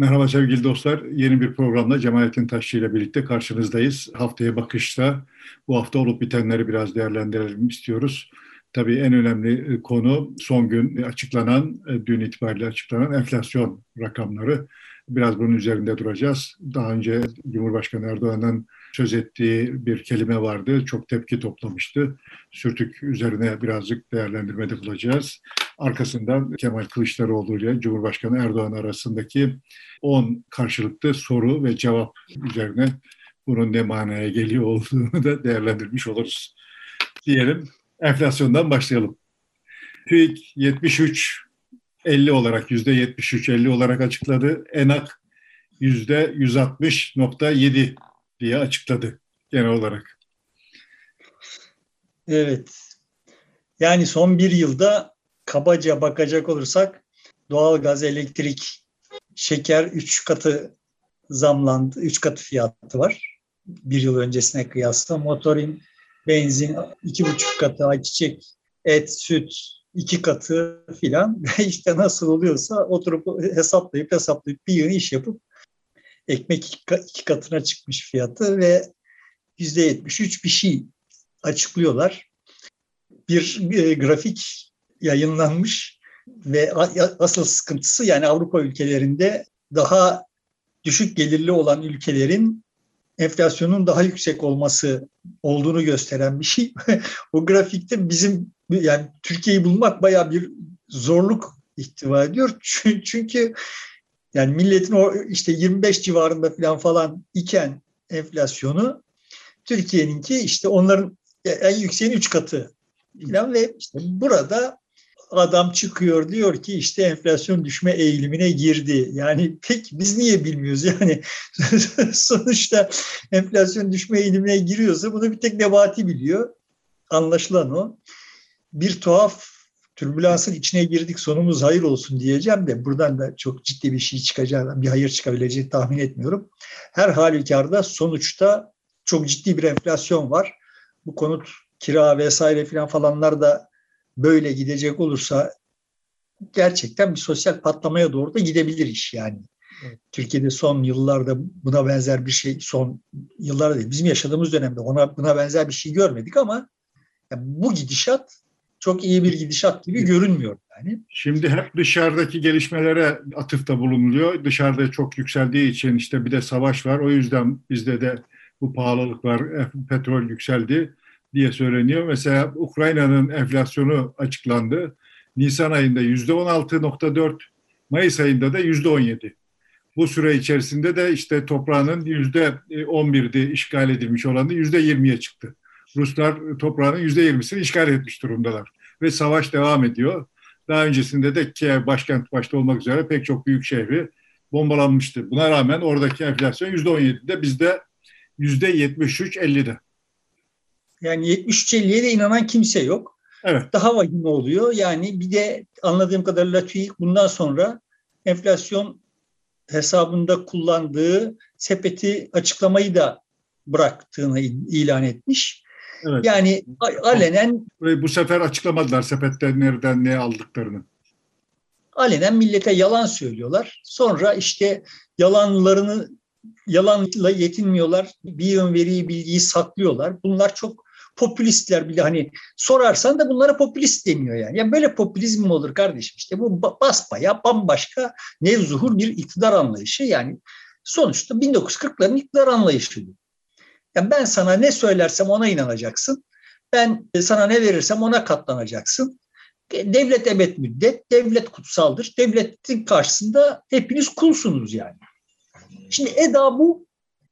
Merhaba sevgili dostlar. Yeni bir programla Cemalettin Taşçı ile birlikte karşınızdayız. Haftaya bakışta bu hafta olup bitenleri biraz değerlendirelim istiyoruz. Tabii en önemli e, konu son gün açıklanan, e, dün itibariyle açıklanan enflasyon rakamları. Biraz bunun üzerinde duracağız. Daha önce Cumhurbaşkanı Erdoğan'ın söz ettiği bir kelime vardı. Çok tepki toplamıştı. Sürtük üzerine birazcık değerlendirmede bulacağız. Arkasından Kemal Kılıçdaroğlu ile Cumhurbaşkanı Erdoğan arasındaki 10 karşılıklı soru ve cevap üzerine bunun ne manaya geliyor olduğunu da değerlendirmiş oluruz. Diyelim enflasyondan başlayalım. TÜİK 73 50 olarak yüzde 73 50 olarak açıkladı. ENAK yüzde 160.7 diye açıkladı genel olarak. Evet. Yani son bir yılda kabaca bakacak olursak doğal gaz, elektrik, şeker üç katı zamlandı. Üç katı fiyatı var. Bir yıl öncesine kıyasla. Motorin, benzin iki buçuk katı, ayçiçek, et, süt iki katı filan. işte nasıl oluyorsa oturup hesaplayıp hesaplayıp bir yıl iş yapıp ekmek iki katına çıkmış fiyatı ve yüzde yetmiş üç bir şey açıklıyorlar. Bir, bir grafik yayınlanmış ve asıl sıkıntısı yani Avrupa ülkelerinde daha düşük gelirli olan ülkelerin enflasyonun daha yüksek olması olduğunu gösteren bir şey. o grafikte bizim yani Türkiye'yi bulmak bayağı bir zorluk ihtiva ediyor. Çünkü yani milletin o işte 25 civarında falan falan iken enflasyonu Türkiye'ninki işte onların en yükseğin 3 katı falan ve işte burada adam çıkıyor diyor ki işte enflasyon düşme eğilimine girdi. Yani pek biz niye bilmiyoruz? Yani sonuçta enflasyon düşme eğilimine giriyorsa bunu bir tek Nebati biliyor. Anlaşılan o. Bir tuhaf türbülansın içine girdik sonumuz hayır olsun diyeceğim de buradan da çok ciddi bir şey çıkacağını, bir hayır çıkabileceğini tahmin etmiyorum. Her halükarda sonuçta çok ciddi bir enflasyon var. Bu konut, kira vesaire filan falanlar da böyle gidecek olursa gerçekten bir sosyal patlamaya doğru da gidebilir iş yani. Evet. Türkiye'de son yıllarda buna benzer bir şey, son yıllarda değil, bizim yaşadığımız dönemde ona buna benzer bir şey görmedik ama yani bu gidişat çok iyi bir gidişat gibi görünmüyor yani. Şimdi hep dışarıdaki gelişmelere atıfta bulunuluyor. Dışarıda çok yükseldiği için işte bir de savaş var. O yüzden bizde de bu pahalılık var. Petrol yükseldi diye söyleniyor. Mesela Ukrayna'nın enflasyonu açıklandı. Nisan ayında yüzde 16.4, Mayıs ayında da yüzde 17. Bu süre içerisinde de işte toprağının yüzde 11'di işgal edilmiş olanı yüzde 20'ye çıktı. Ruslar toprağının yüzde 20'sini işgal etmiş durumdalar. Ve savaş devam ediyor. Daha öncesinde de Kiev başkent başta olmak üzere pek çok büyük şehri bombalanmıştı. Buna rağmen oradaki enflasyon yüzde 17'de bizde yüzde 73-50'de. Yani 73-50'ye de inanan kimse yok. Evet. Daha vahim oluyor. Yani bir de anladığım kadarıyla TÜİK bundan sonra enflasyon hesabında kullandığı sepeti açıklamayı da bıraktığını ilan etmiş. Evet. Yani alenen... Bu sefer açıklamadılar sepetten nereden ne aldıklarını. Alenen millete yalan söylüyorlar. Sonra işte yalanlarını yalanla yetinmiyorlar. Bir yön veriyi bilgiyi saklıyorlar. Bunlar çok popülistler bile hani sorarsan da bunlara popülist deniyor yani. Ya böyle popülizm mi olur kardeşim? İşte bu basbaya bambaşka nevzuhur bir iktidar anlayışı. Yani sonuçta 1940'ların iktidar anlayışı bu. Yani ben sana ne söylersem ona inanacaksın. Ben sana ne verirsem ona katlanacaksın. Devlet ebed müddet, devlet kutsaldır. Devletin karşısında hepiniz kulsunuz yani. Şimdi Eda bu.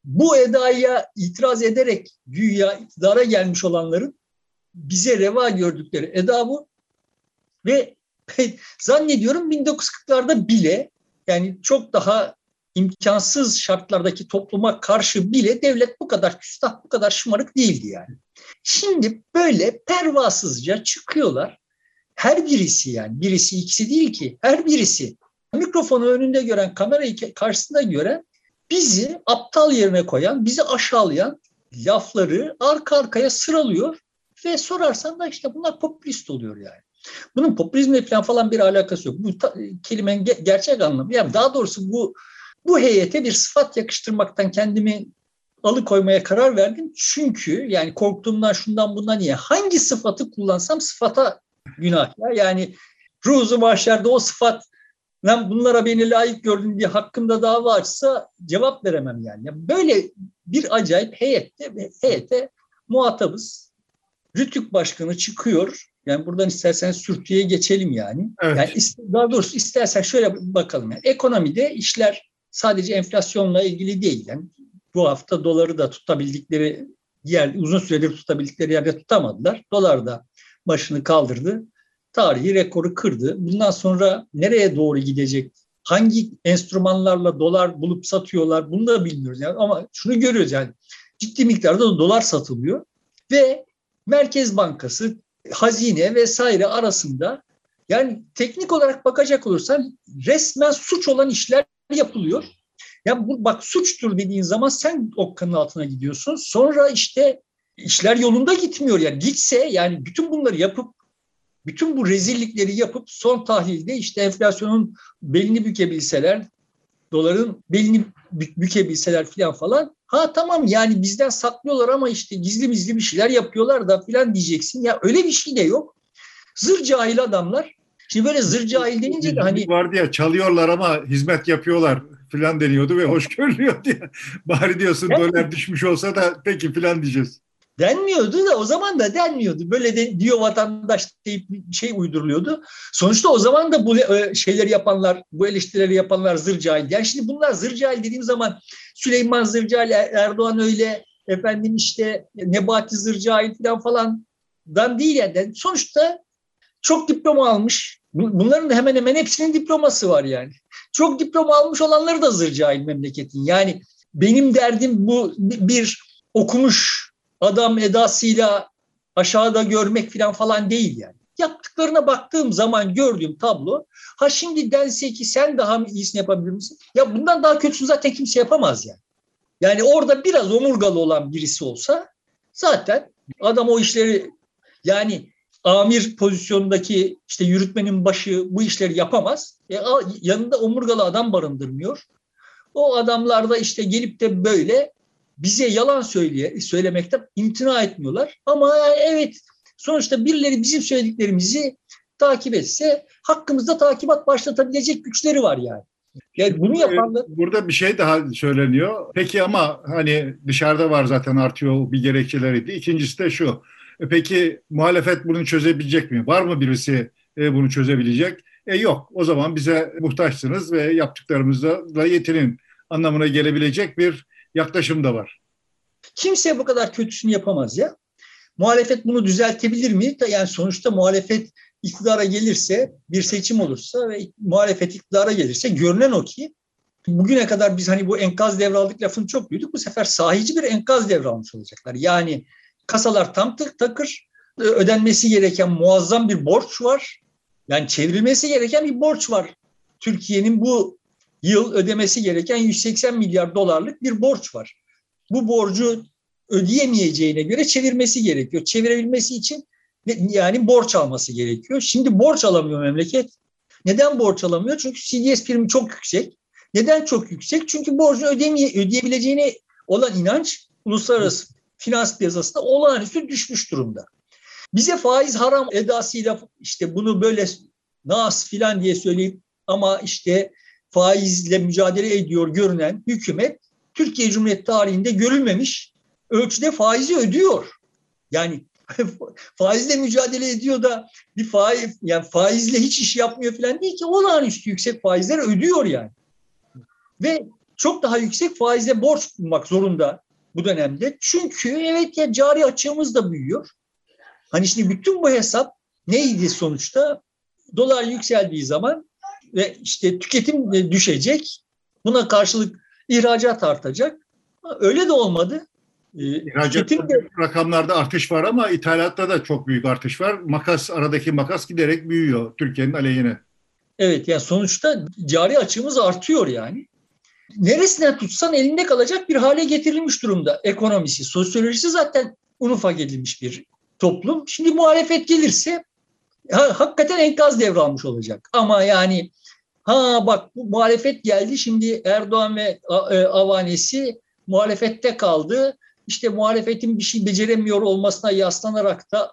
Bu Eda'ya itiraz ederek güya iktidara gelmiş olanların bize reva gördükleri Eda bu. Ve zannediyorum 1940'larda bile yani çok daha imkansız şartlardaki topluma karşı bile devlet bu kadar küstah, bu kadar şımarık değildi yani. Şimdi böyle pervasızca çıkıyorlar. Her birisi yani, birisi ikisi değil ki, her birisi mikrofonu önünde gören, kamerayı karşısında gören bizi aptal yerine koyan, bizi aşağılayan lafları arka arkaya sıralıyor ve sorarsan da işte bunlar popülist oluyor yani. Bunun popülizmle falan bir alakası yok. Bu ta, kelimenin ge- gerçek anlamı. Yani daha doğrusu bu Bu heyete bir sıfat yakıştırmaktan kendimi alıkoymaya karar verdim. Çünkü yani korktuğumdan şundan bundan niye? Hangi sıfatı kullansam sıfata günah. Ya. Yani ruzu mahşerde o sıfat lan bunlara beni layık gördün diye hakkımda dava açsa cevap veremem yani. Böyle bir acayip heyette, heyete muhatabız. Rütük Başkanı çıkıyor. Yani buradan isterseniz sürtüye geçelim yani. Evet. Yani daha doğrusu istersen şöyle bakalım. Yani ekonomide işler sadece enflasyonla ilgili değil. Yani bu hafta doları da tutabildikleri yer, uzun süredir tutabildikleri yerde tutamadılar. Dolar da başını kaldırdı. Tarihi rekoru kırdı. Bundan sonra nereye doğru gidecek? Hangi enstrümanlarla dolar bulup satıyorlar bunu da bilmiyoruz. Yani ama şunu görüyoruz yani ciddi miktarda da dolar satılıyor ve Merkez Bankası, hazine vesaire arasında yani teknik olarak bakacak olursan resmen suç olan işler yapılıyor. Ya bu bak suçtur dediğin zaman sen okkanın altına gidiyorsun. Sonra işte işler yolunda gitmiyor yani gitse yani bütün bunları yapıp bütün bu rezillikleri yapıp son tahlilde işte enflasyonun belini bükebilseler, doların belini bükebilseler falan falan. Ha tamam yani bizden saklıyorlar ama işte gizli gizli bir şeyler yapıyorlar da falan diyeceksin. Ya öyle bir şey de yok. Zır cahil adamlar. Şimdi böyle zır cahil deyince de hani... Vardı ya çalıyorlar ama hizmet yapıyorlar filan deniyordu ve hoş görülüyor diye. Bari diyorsun evet. dolar düşmüş olsa da peki filan diyeceğiz. Denmiyordu da o zaman da denmiyordu. Böyle de diyor vatandaş deyip şey uyduruluyordu. Sonuçta o zaman da bu e, şeyleri yapanlar, bu eleştirileri yapanlar zır cahil. Yani şimdi bunlar zır cahil dediğim zaman Süleyman zır cahil, Erdoğan öyle, efendim işte Nebati zır cahil falan falandan değil yani. Sonuçta çok diploma almış. Bunların da hemen hemen hepsinin diploması var yani. Çok diploma almış olanları da zır cahil memleketin. Yani benim derdim bu bir okumuş adam edasıyla aşağıda görmek falan falan değil yani. Yaptıklarına baktığım zaman gördüğüm tablo ha şimdi dense ki sen daha iyisini yapabilir misin? Ya bundan daha kötüsünü zaten kimse yapamaz yani. Yani orada biraz omurgalı olan birisi olsa zaten adam o işleri yani amir pozisyonundaki işte yürütmenin başı bu işleri yapamaz. E, yanında omurgalı adam barındırmıyor. O adamlar da işte gelip de böyle bize yalan söyleye, söylemekten imtina etmiyorlar. Ama evet sonuçta birileri bizim söylediklerimizi takip etse hakkımızda takibat başlatabilecek güçleri var yani. Yani bunu yapanlar... Burada bir şey daha söyleniyor. Peki ama hani dışarıda var zaten artıyor bir gerekçeleriydi. İkincisi de şu. E peki muhalefet bunu çözebilecek mi? Var mı birisi e, bunu çözebilecek? E yok. O zaman bize muhtaçsınız ve yaptıklarımızla yetinin anlamına gelebilecek bir yaklaşım da var. Kimse bu kadar kötüsünü yapamaz ya. Muhalefet bunu düzeltebilir mi? Yani sonuçta muhalefet iktidara gelirse, bir seçim olursa ve muhalefet iktidara gelirse görünen o ki bugüne kadar biz hani bu enkaz devraldık lafını çok duyduk. Bu sefer sahici bir enkaz devralmış olacaklar. Yani kasalar tam tık takır, ödenmesi gereken muazzam bir borç var. Yani çevrilmesi gereken bir borç var. Türkiye'nin bu yıl ödemesi gereken 180 milyar dolarlık bir borç var. Bu borcu ödeyemeyeceğine göre çevirmesi gerekiyor. Çevirebilmesi için yani borç alması gerekiyor. Şimdi borç alamıyor memleket. Neden borç alamıyor? Çünkü CDS primi çok yüksek. Neden çok yüksek? Çünkü borcunu ödemeye, ödeyebileceğine olan inanç uluslararası finans piyasasında olağanüstü düşmüş durumda. Bize faiz haram edasıyla işte bunu böyle nas filan diye söyleyip ama işte faizle mücadele ediyor görünen hükümet Türkiye Cumhuriyeti tarihinde görülmemiş ölçüde faizi ödüyor. Yani faizle mücadele ediyor da bir faiz yani faizle hiç iş yapmıyor falan değil ki olağanüstü yüksek faizler ödüyor yani. Ve çok daha yüksek faizle borç bulmak zorunda bu dönemde. Çünkü evet ya cari açığımız da büyüyor. Hani şimdi bütün bu hesap neydi sonuçta? Dolar yükseldiği zaman ve işte tüketim düşecek. Buna karşılık ihracat artacak. Öyle de olmadı. Ee, İhracat de, rakamlarda artış var ama ithalatta da çok büyük artış var. Makas aradaki makas giderek büyüyor Türkiye'nin aleyhine. Evet yani sonuçta cari açığımız artıyor yani. Neresinden tutsan elinde kalacak bir hale getirilmiş durumda ekonomisi. Sosyolojisi zaten un ufak edilmiş bir toplum. Şimdi muhalefet gelirse ha, hakikaten enkaz devralmış olacak. Ama yani Ha bak bu muhalefet geldi şimdi Erdoğan ve e, avanesi muhalefette kaldı. İşte muhalefetin bir şey beceremiyor olmasına yaslanarak da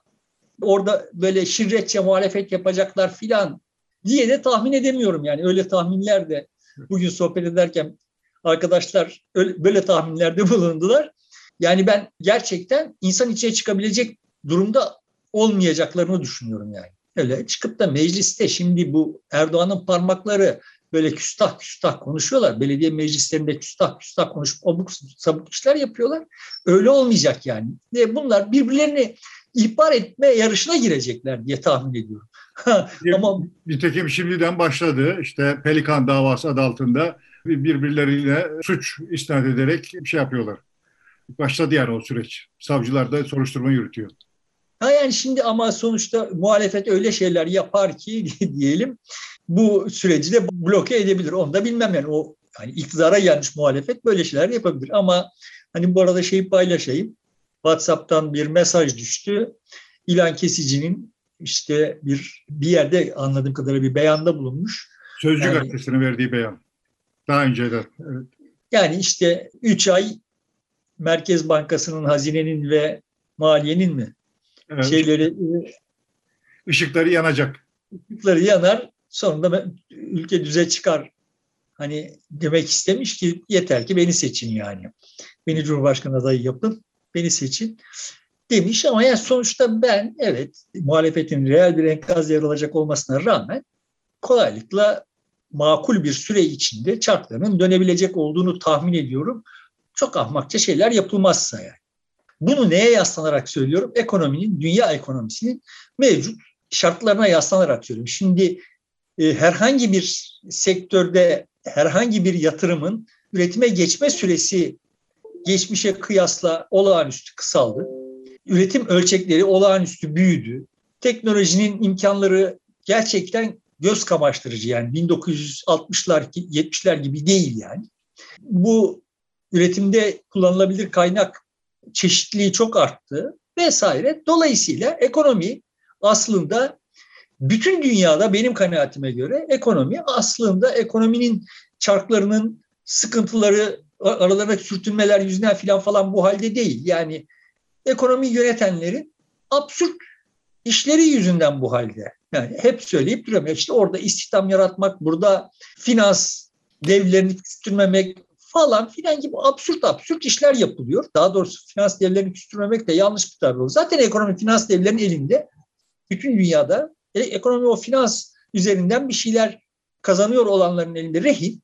orada böyle şirretçe muhalefet yapacaklar filan diye de tahmin edemiyorum yani öyle tahminler de bugün sohbet ederken arkadaşlar öyle, böyle tahminlerde bulundular. Yani ben gerçekten insan içine çıkabilecek durumda olmayacaklarını düşünüyorum yani. Öyle çıkıp da mecliste şimdi bu Erdoğan'ın parmakları böyle küstah küstah konuşuyorlar. Belediye meclislerinde küstah küstah konuşup abuk sabuk işler yapıyorlar. Öyle olmayacak yani. Ve bunlar birbirlerini ihbar etme yarışına girecekler diye tahmin ediyorum. Ama nitekim şimdiden başladı. İşte Pelikan davası adı altında birbirleriyle suç isnat ederek bir şey yapıyorlar. Başladı yani o süreç. Savcılar da soruşturma yürütüyor. Ha yani şimdi ama sonuçta muhalefet öyle şeyler yapar ki diyelim bu süreci de bloke edebilir. Onu da bilmem yani o hani iktidara gelmiş muhalefet böyle şeyler yapabilir. Ama hani bu arada şeyi paylaşayım. WhatsApp'tan bir mesaj düştü. İlan Kesici'nin işte bir bir yerde anladığım kadarıyla bir beyanda bulunmuş. Sözcü yani, gazetesine verdiği beyan. Daha önce de. Evet. Yani işte 3 ay Merkez Bankası'nın, hazinenin ve maliyenin mi evet. şeyleri ışıkları yanacak. Işıkları yanar. Sonunda ülke düze çıkar. Hani demek istemiş ki yeter ki beni seçin yani. Beni Cumhurbaşkanı adayı yapın, beni seçin demiş ama yani sonuçta ben evet muhalefetin reel bir enkaz yer alacak olmasına rağmen kolaylıkla makul bir süre içinde çarklarının dönebilecek olduğunu tahmin ediyorum. Çok ahmakça şeyler yapılmazsa yani. Bunu neye yaslanarak söylüyorum? Ekonominin, dünya ekonomisinin mevcut şartlarına yaslanarak söylüyorum. Şimdi e, herhangi bir sektörde herhangi bir yatırımın üretime geçme süresi geçmişe kıyasla olağanüstü kısaldı. Üretim ölçekleri olağanüstü büyüdü. Teknolojinin imkanları gerçekten göz kamaştırıcı yani 1960'lar 70'ler gibi değil yani. Bu üretimde kullanılabilir kaynak çeşitliliği çok arttı vesaire. Dolayısıyla ekonomi aslında bütün dünyada benim kanaatime göre ekonomi aslında ekonominin çarklarının sıkıntıları aralarında sürtünmeler yüzünden filan falan bu halde değil. Yani ekonomi yönetenlerin absürt işleri yüzünden bu halde. Yani hep söyleyip duruyorum. İşte orada istihdam yaratmak, burada finans devlerini küstürmemek falan filan gibi absürt absürt işler yapılıyor. Daha doğrusu finans devlerini küstürmemek de yanlış bir tabir olur. Zaten ekonomi finans devlerinin elinde. Bütün dünyada e, ekonomi o finans üzerinden bir şeyler kazanıyor olanların elinde rehin.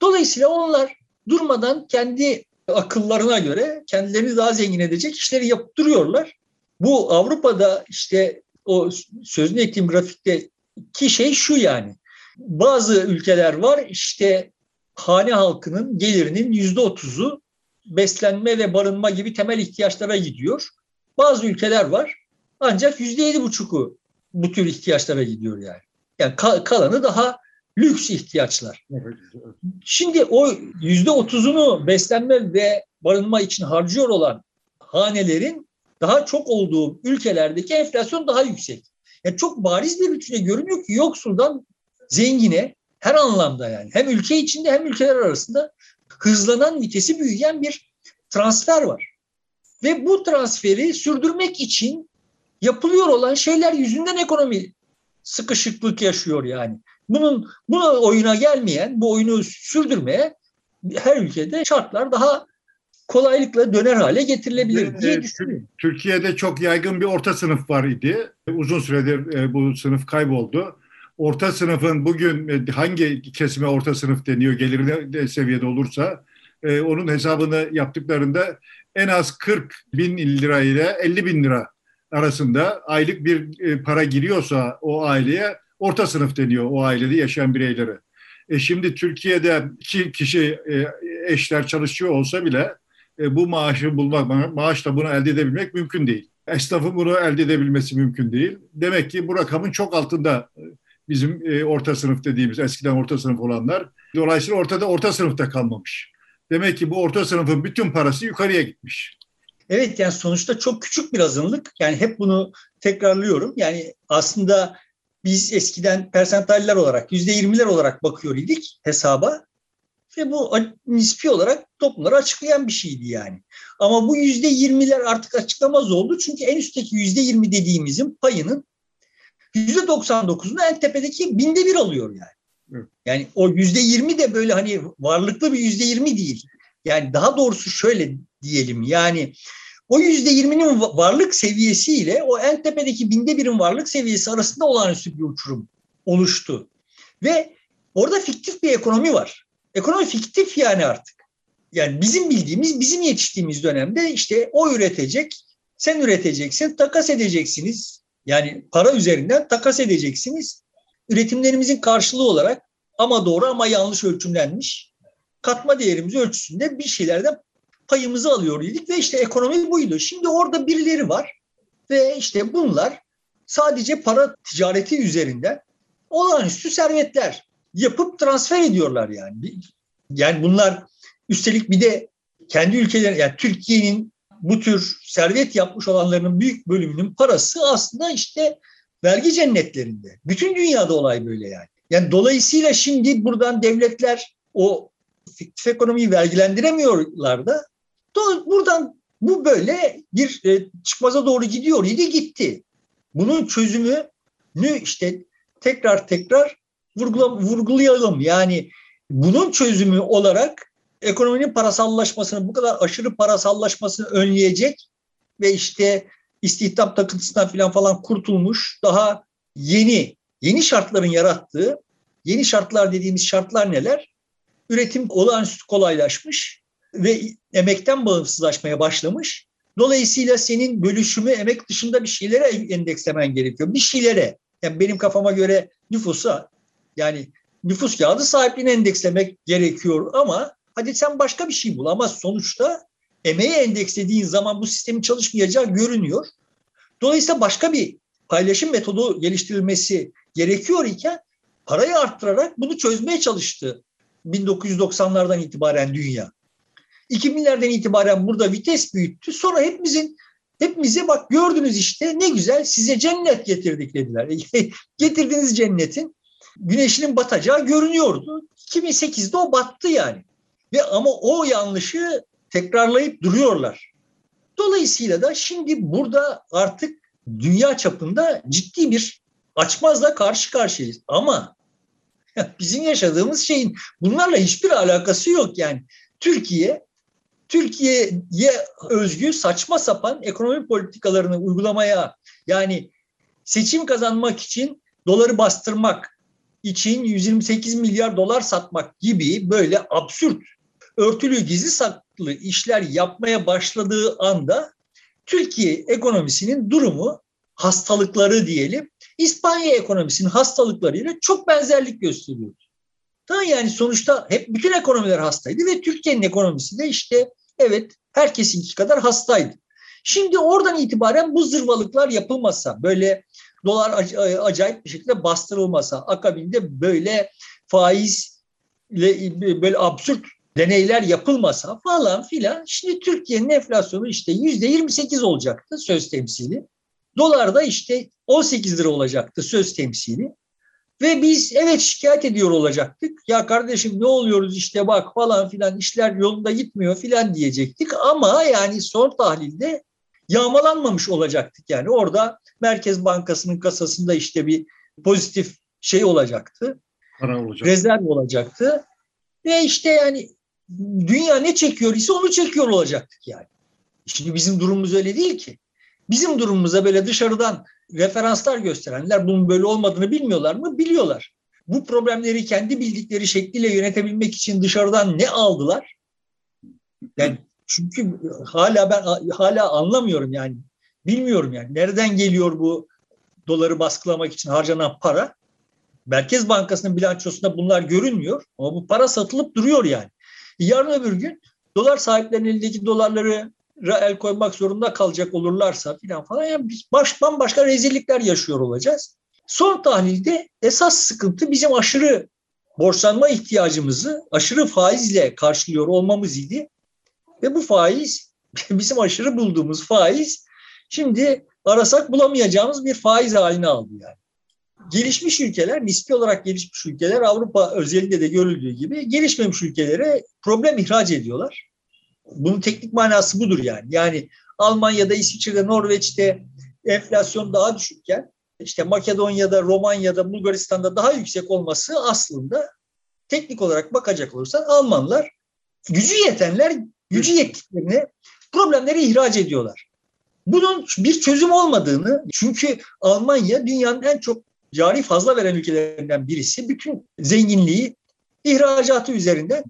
Dolayısıyla onlar durmadan kendi akıllarına göre kendilerini daha zengin edecek işleri yaptırıyorlar. Bu Avrupa'da işte o sözünü ettiğim grafikteki şey şu yani. Bazı ülkeler var işte hane halkının gelirinin yüzde otuzu beslenme ve barınma gibi temel ihtiyaçlara gidiyor. Bazı ülkeler var ancak yüzde yedi buçuku bu tür ihtiyaçlara gidiyor yani. Yani kalanı daha lüks ihtiyaçlar. Şimdi o yüzde otuzunu beslenme ve barınma için harcıyor olan hanelerin daha çok olduğu ülkelerdeki enflasyon daha yüksek. Yani çok bariz bir biçimde görünüyor ki yoksuldan zengine her anlamda yani hem ülke içinde hem ülkeler arasında hızlanan vitesi büyüyen bir transfer var. Ve bu transferi sürdürmek için yapılıyor olan şeyler yüzünden ekonomi sıkışıklık yaşıyor yani. Bunun bu oyuna gelmeyen, bu oyunu sürdürmeye her ülkede şartlar daha kolaylıkla döner hale getirilebilir diye düşünüyorum. Türkiye'de çok yaygın bir orta sınıf var idi. Uzun süredir e, bu sınıf kayboldu. Orta sınıfın bugün e, hangi kesime orta sınıf deniyor geliri ne seviyede olursa e, onun hesabını yaptıklarında en az 40 bin lira ile 50 bin lira arasında aylık bir para giriyorsa o aileye orta sınıf deniyor o ailede yaşayan bireylere. E şimdi Türkiye'de iki kişi eşler çalışıyor olsa bile e, bu maaşı bulmak, maaşla bunu elde edebilmek mümkün değil. Esnafın bunu elde edebilmesi mümkün değil. Demek ki bu rakamın çok altında e, bizim e, orta sınıf dediğimiz, eskiden orta sınıf olanlar. Dolayısıyla ortada orta sınıfta kalmamış. Demek ki bu orta sınıfın bütün parası yukarıya gitmiş. Evet yani sonuçta çok küçük bir azınlık. Yani hep bunu tekrarlıyorum. Yani aslında biz eskiden persentaller olarak, yüzde yirmiler olarak bakıyor idik hesaba. Ve bu nispi olarak toplumları açıklayan bir şeydi yani. Ama bu yüzde yirmiler artık açıklamaz oldu. Çünkü en üstteki yüzde yirmi dediğimizin payının yüzde doksan dokuzunu en tepedeki binde bir alıyor yani. Yani o yüzde yirmi de böyle hani varlıklı bir yüzde yirmi değil. Yani daha doğrusu şöyle diyelim yani o yüzde yirminin varlık seviyesiyle o en tepedeki binde birin varlık seviyesi arasında olağanüstü bir uçurum oluştu. Ve orada fiktif bir ekonomi var. Ekonomi fiktif yani artık. Yani bizim bildiğimiz, bizim yetiştiğimiz dönemde işte o üretecek, sen üreteceksin, takas edeceksiniz. Yani para üzerinden takas edeceksiniz. Üretimlerimizin karşılığı olarak ama doğru ama yanlış ölçümlenmiş katma değerimiz ölçüsünde bir şeylerden payımızı alıyor dedik ve işte ekonomi buydu. Şimdi orada birileri var ve işte bunlar sadece para ticareti üzerinden olağanüstü servetler yapıp transfer ediyorlar yani. Yani bunlar üstelik bir de kendi ülkeleri yani Türkiye'nin bu tür servet yapmış olanlarının büyük bölümünün parası aslında işte vergi cennetlerinde. Bütün dünyada olay böyle yani. Yani dolayısıyla şimdi buradan devletler o fiktif ekonomiyi vergilendiremiyorlar da buradan bu böyle bir e, çıkmaza doğru gidiyor idi gitti. Bunun çözümü işte tekrar tekrar vurgula, vurgulayalım. Yani bunun çözümü olarak ekonominin parasallaşmasını, bu kadar aşırı parasallaşmasını önleyecek ve işte istihdam takıntısından falan falan kurtulmuş daha yeni yeni şartların yarattığı yeni şartlar dediğimiz şartlar neler? Üretim olağanüstü kolaylaşmış ve emekten bağımsızlaşmaya başlamış. Dolayısıyla senin bölüşümü emek dışında bir şeylere endekslemen gerekiyor. Bir şeylere. Yani benim kafama göre nüfusa yani nüfus kağıdı sahipliğini endekslemek gerekiyor ama hadi sen başka bir şey bul ama sonuçta emeği endekslediğin zaman bu sistemin çalışmayacağı görünüyor. Dolayısıyla başka bir paylaşım metodu geliştirilmesi gerekiyor iken parayı arttırarak bunu çözmeye çalıştı 1990'lardan itibaren dünya. 2000'lerden itibaren burada vites büyüttü. Sonra hepimizin hepimize bak gördünüz işte ne güzel size cennet getirdik dediler. Getirdiğiniz cennetin güneşinin batacağı görünüyordu. 2008'de o battı yani. Ve ama o yanlışı tekrarlayıp duruyorlar. Dolayısıyla da şimdi burada artık dünya çapında ciddi bir açmazla karşı karşıyayız. Ama bizim yaşadığımız şeyin bunlarla hiçbir alakası yok yani. Türkiye Türkiye'ye özgü saçma sapan ekonomi politikalarını uygulamaya yani seçim kazanmak için doları bastırmak için 128 milyar dolar satmak gibi böyle absürt örtülü gizli saklı işler yapmaya başladığı anda Türkiye ekonomisinin durumu hastalıkları diyelim İspanya ekonomisinin hastalıklarıyla çok benzerlik gösteriyor. Tamam yani sonuçta hep bütün ekonomiler hastaydı ve Türkiye'nin ekonomisi de işte evet herkesinki kadar hastaydı. Şimdi oradan itibaren bu zırvalıklar yapılmasa, böyle dolar acayip bir şekilde bastırılmasa, akabinde böyle faizle böyle absürt deneyler yapılmasa falan filan şimdi Türkiye'nin enflasyonu işte yüzde 28 olacaktı söz temsili. Dolar da işte 18 lira olacaktı söz temsili. Ve biz evet şikayet ediyor olacaktık. Ya kardeşim ne oluyoruz işte bak falan filan işler yolunda gitmiyor filan diyecektik. Ama yani son tahlilde yağmalanmamış olacaktık. Yani orada Merkez Bankası'nın kasasında işte bir pozitif şey olacaktı. Para olacak. Rezerv olacaktı. Ve işte yani dünya ne çekiyor ise onu çekiyor olacaktık yani. Şimdi bizim durumumuz öyle değil ki. Bizim durumumuza böyle dışarıdan referanslar gösterenler bunun böyle olmadığını bilmiyorlar mı? Biliyorlar. Bu problemleri kendi bildikleri şekliyle yönetebilmek için dışarıdan ne aldılar? Yani çünkü hala ben hala anlamıyorum yani. Bilmiyorum yani. Nereden geliyor bu doları baskılamak için harcanan para? Merkez Bankası'nın bilançosunda bunlar görünmüyor ama bu para satılıp duruyor yani. Yarın öbür gün dolar sahiplerinin elindeki dolarları el koymak zorunda kalacak olurlarsa filan falan yani biz baş, bambaşka rezillikler yaşıyor olacağız. Son tahlilde esas sıkıntı bizim aşırı borçlanma ihtiyacımızı aşırı faizle karşılıyor olmamız idi. Ve bu faiz bizim aşırı bulduğumuz faiz şimdi arasak bulamayacağımız bir faiz haline aldı yani. gelişmiş ülkeler, nispi olarak gelişmiş ülkeler Avrupa özelinde de görüldüğü gibi gelişmemiş ülkelere problem ihraç ediyorlar. Bunun teknik manası budur yani. Yani Almanya'da, İsviçre'de, Norveç'te enflasyon daha düşükken işte Makedonya'da, Romanya'da, Bulgaristan'da daha yüksek olması aslında teknik olarak bakacak olursan Almanlar gücü yetenler gücü yettiklerini problemleri ihraç ediyorlar. Bunun bir çözüm olmadığını çünkü Almanya dünyanın en çok cari fazla veren ülkelerinden birisi. Bütün zenginliği ihracatı üzerinden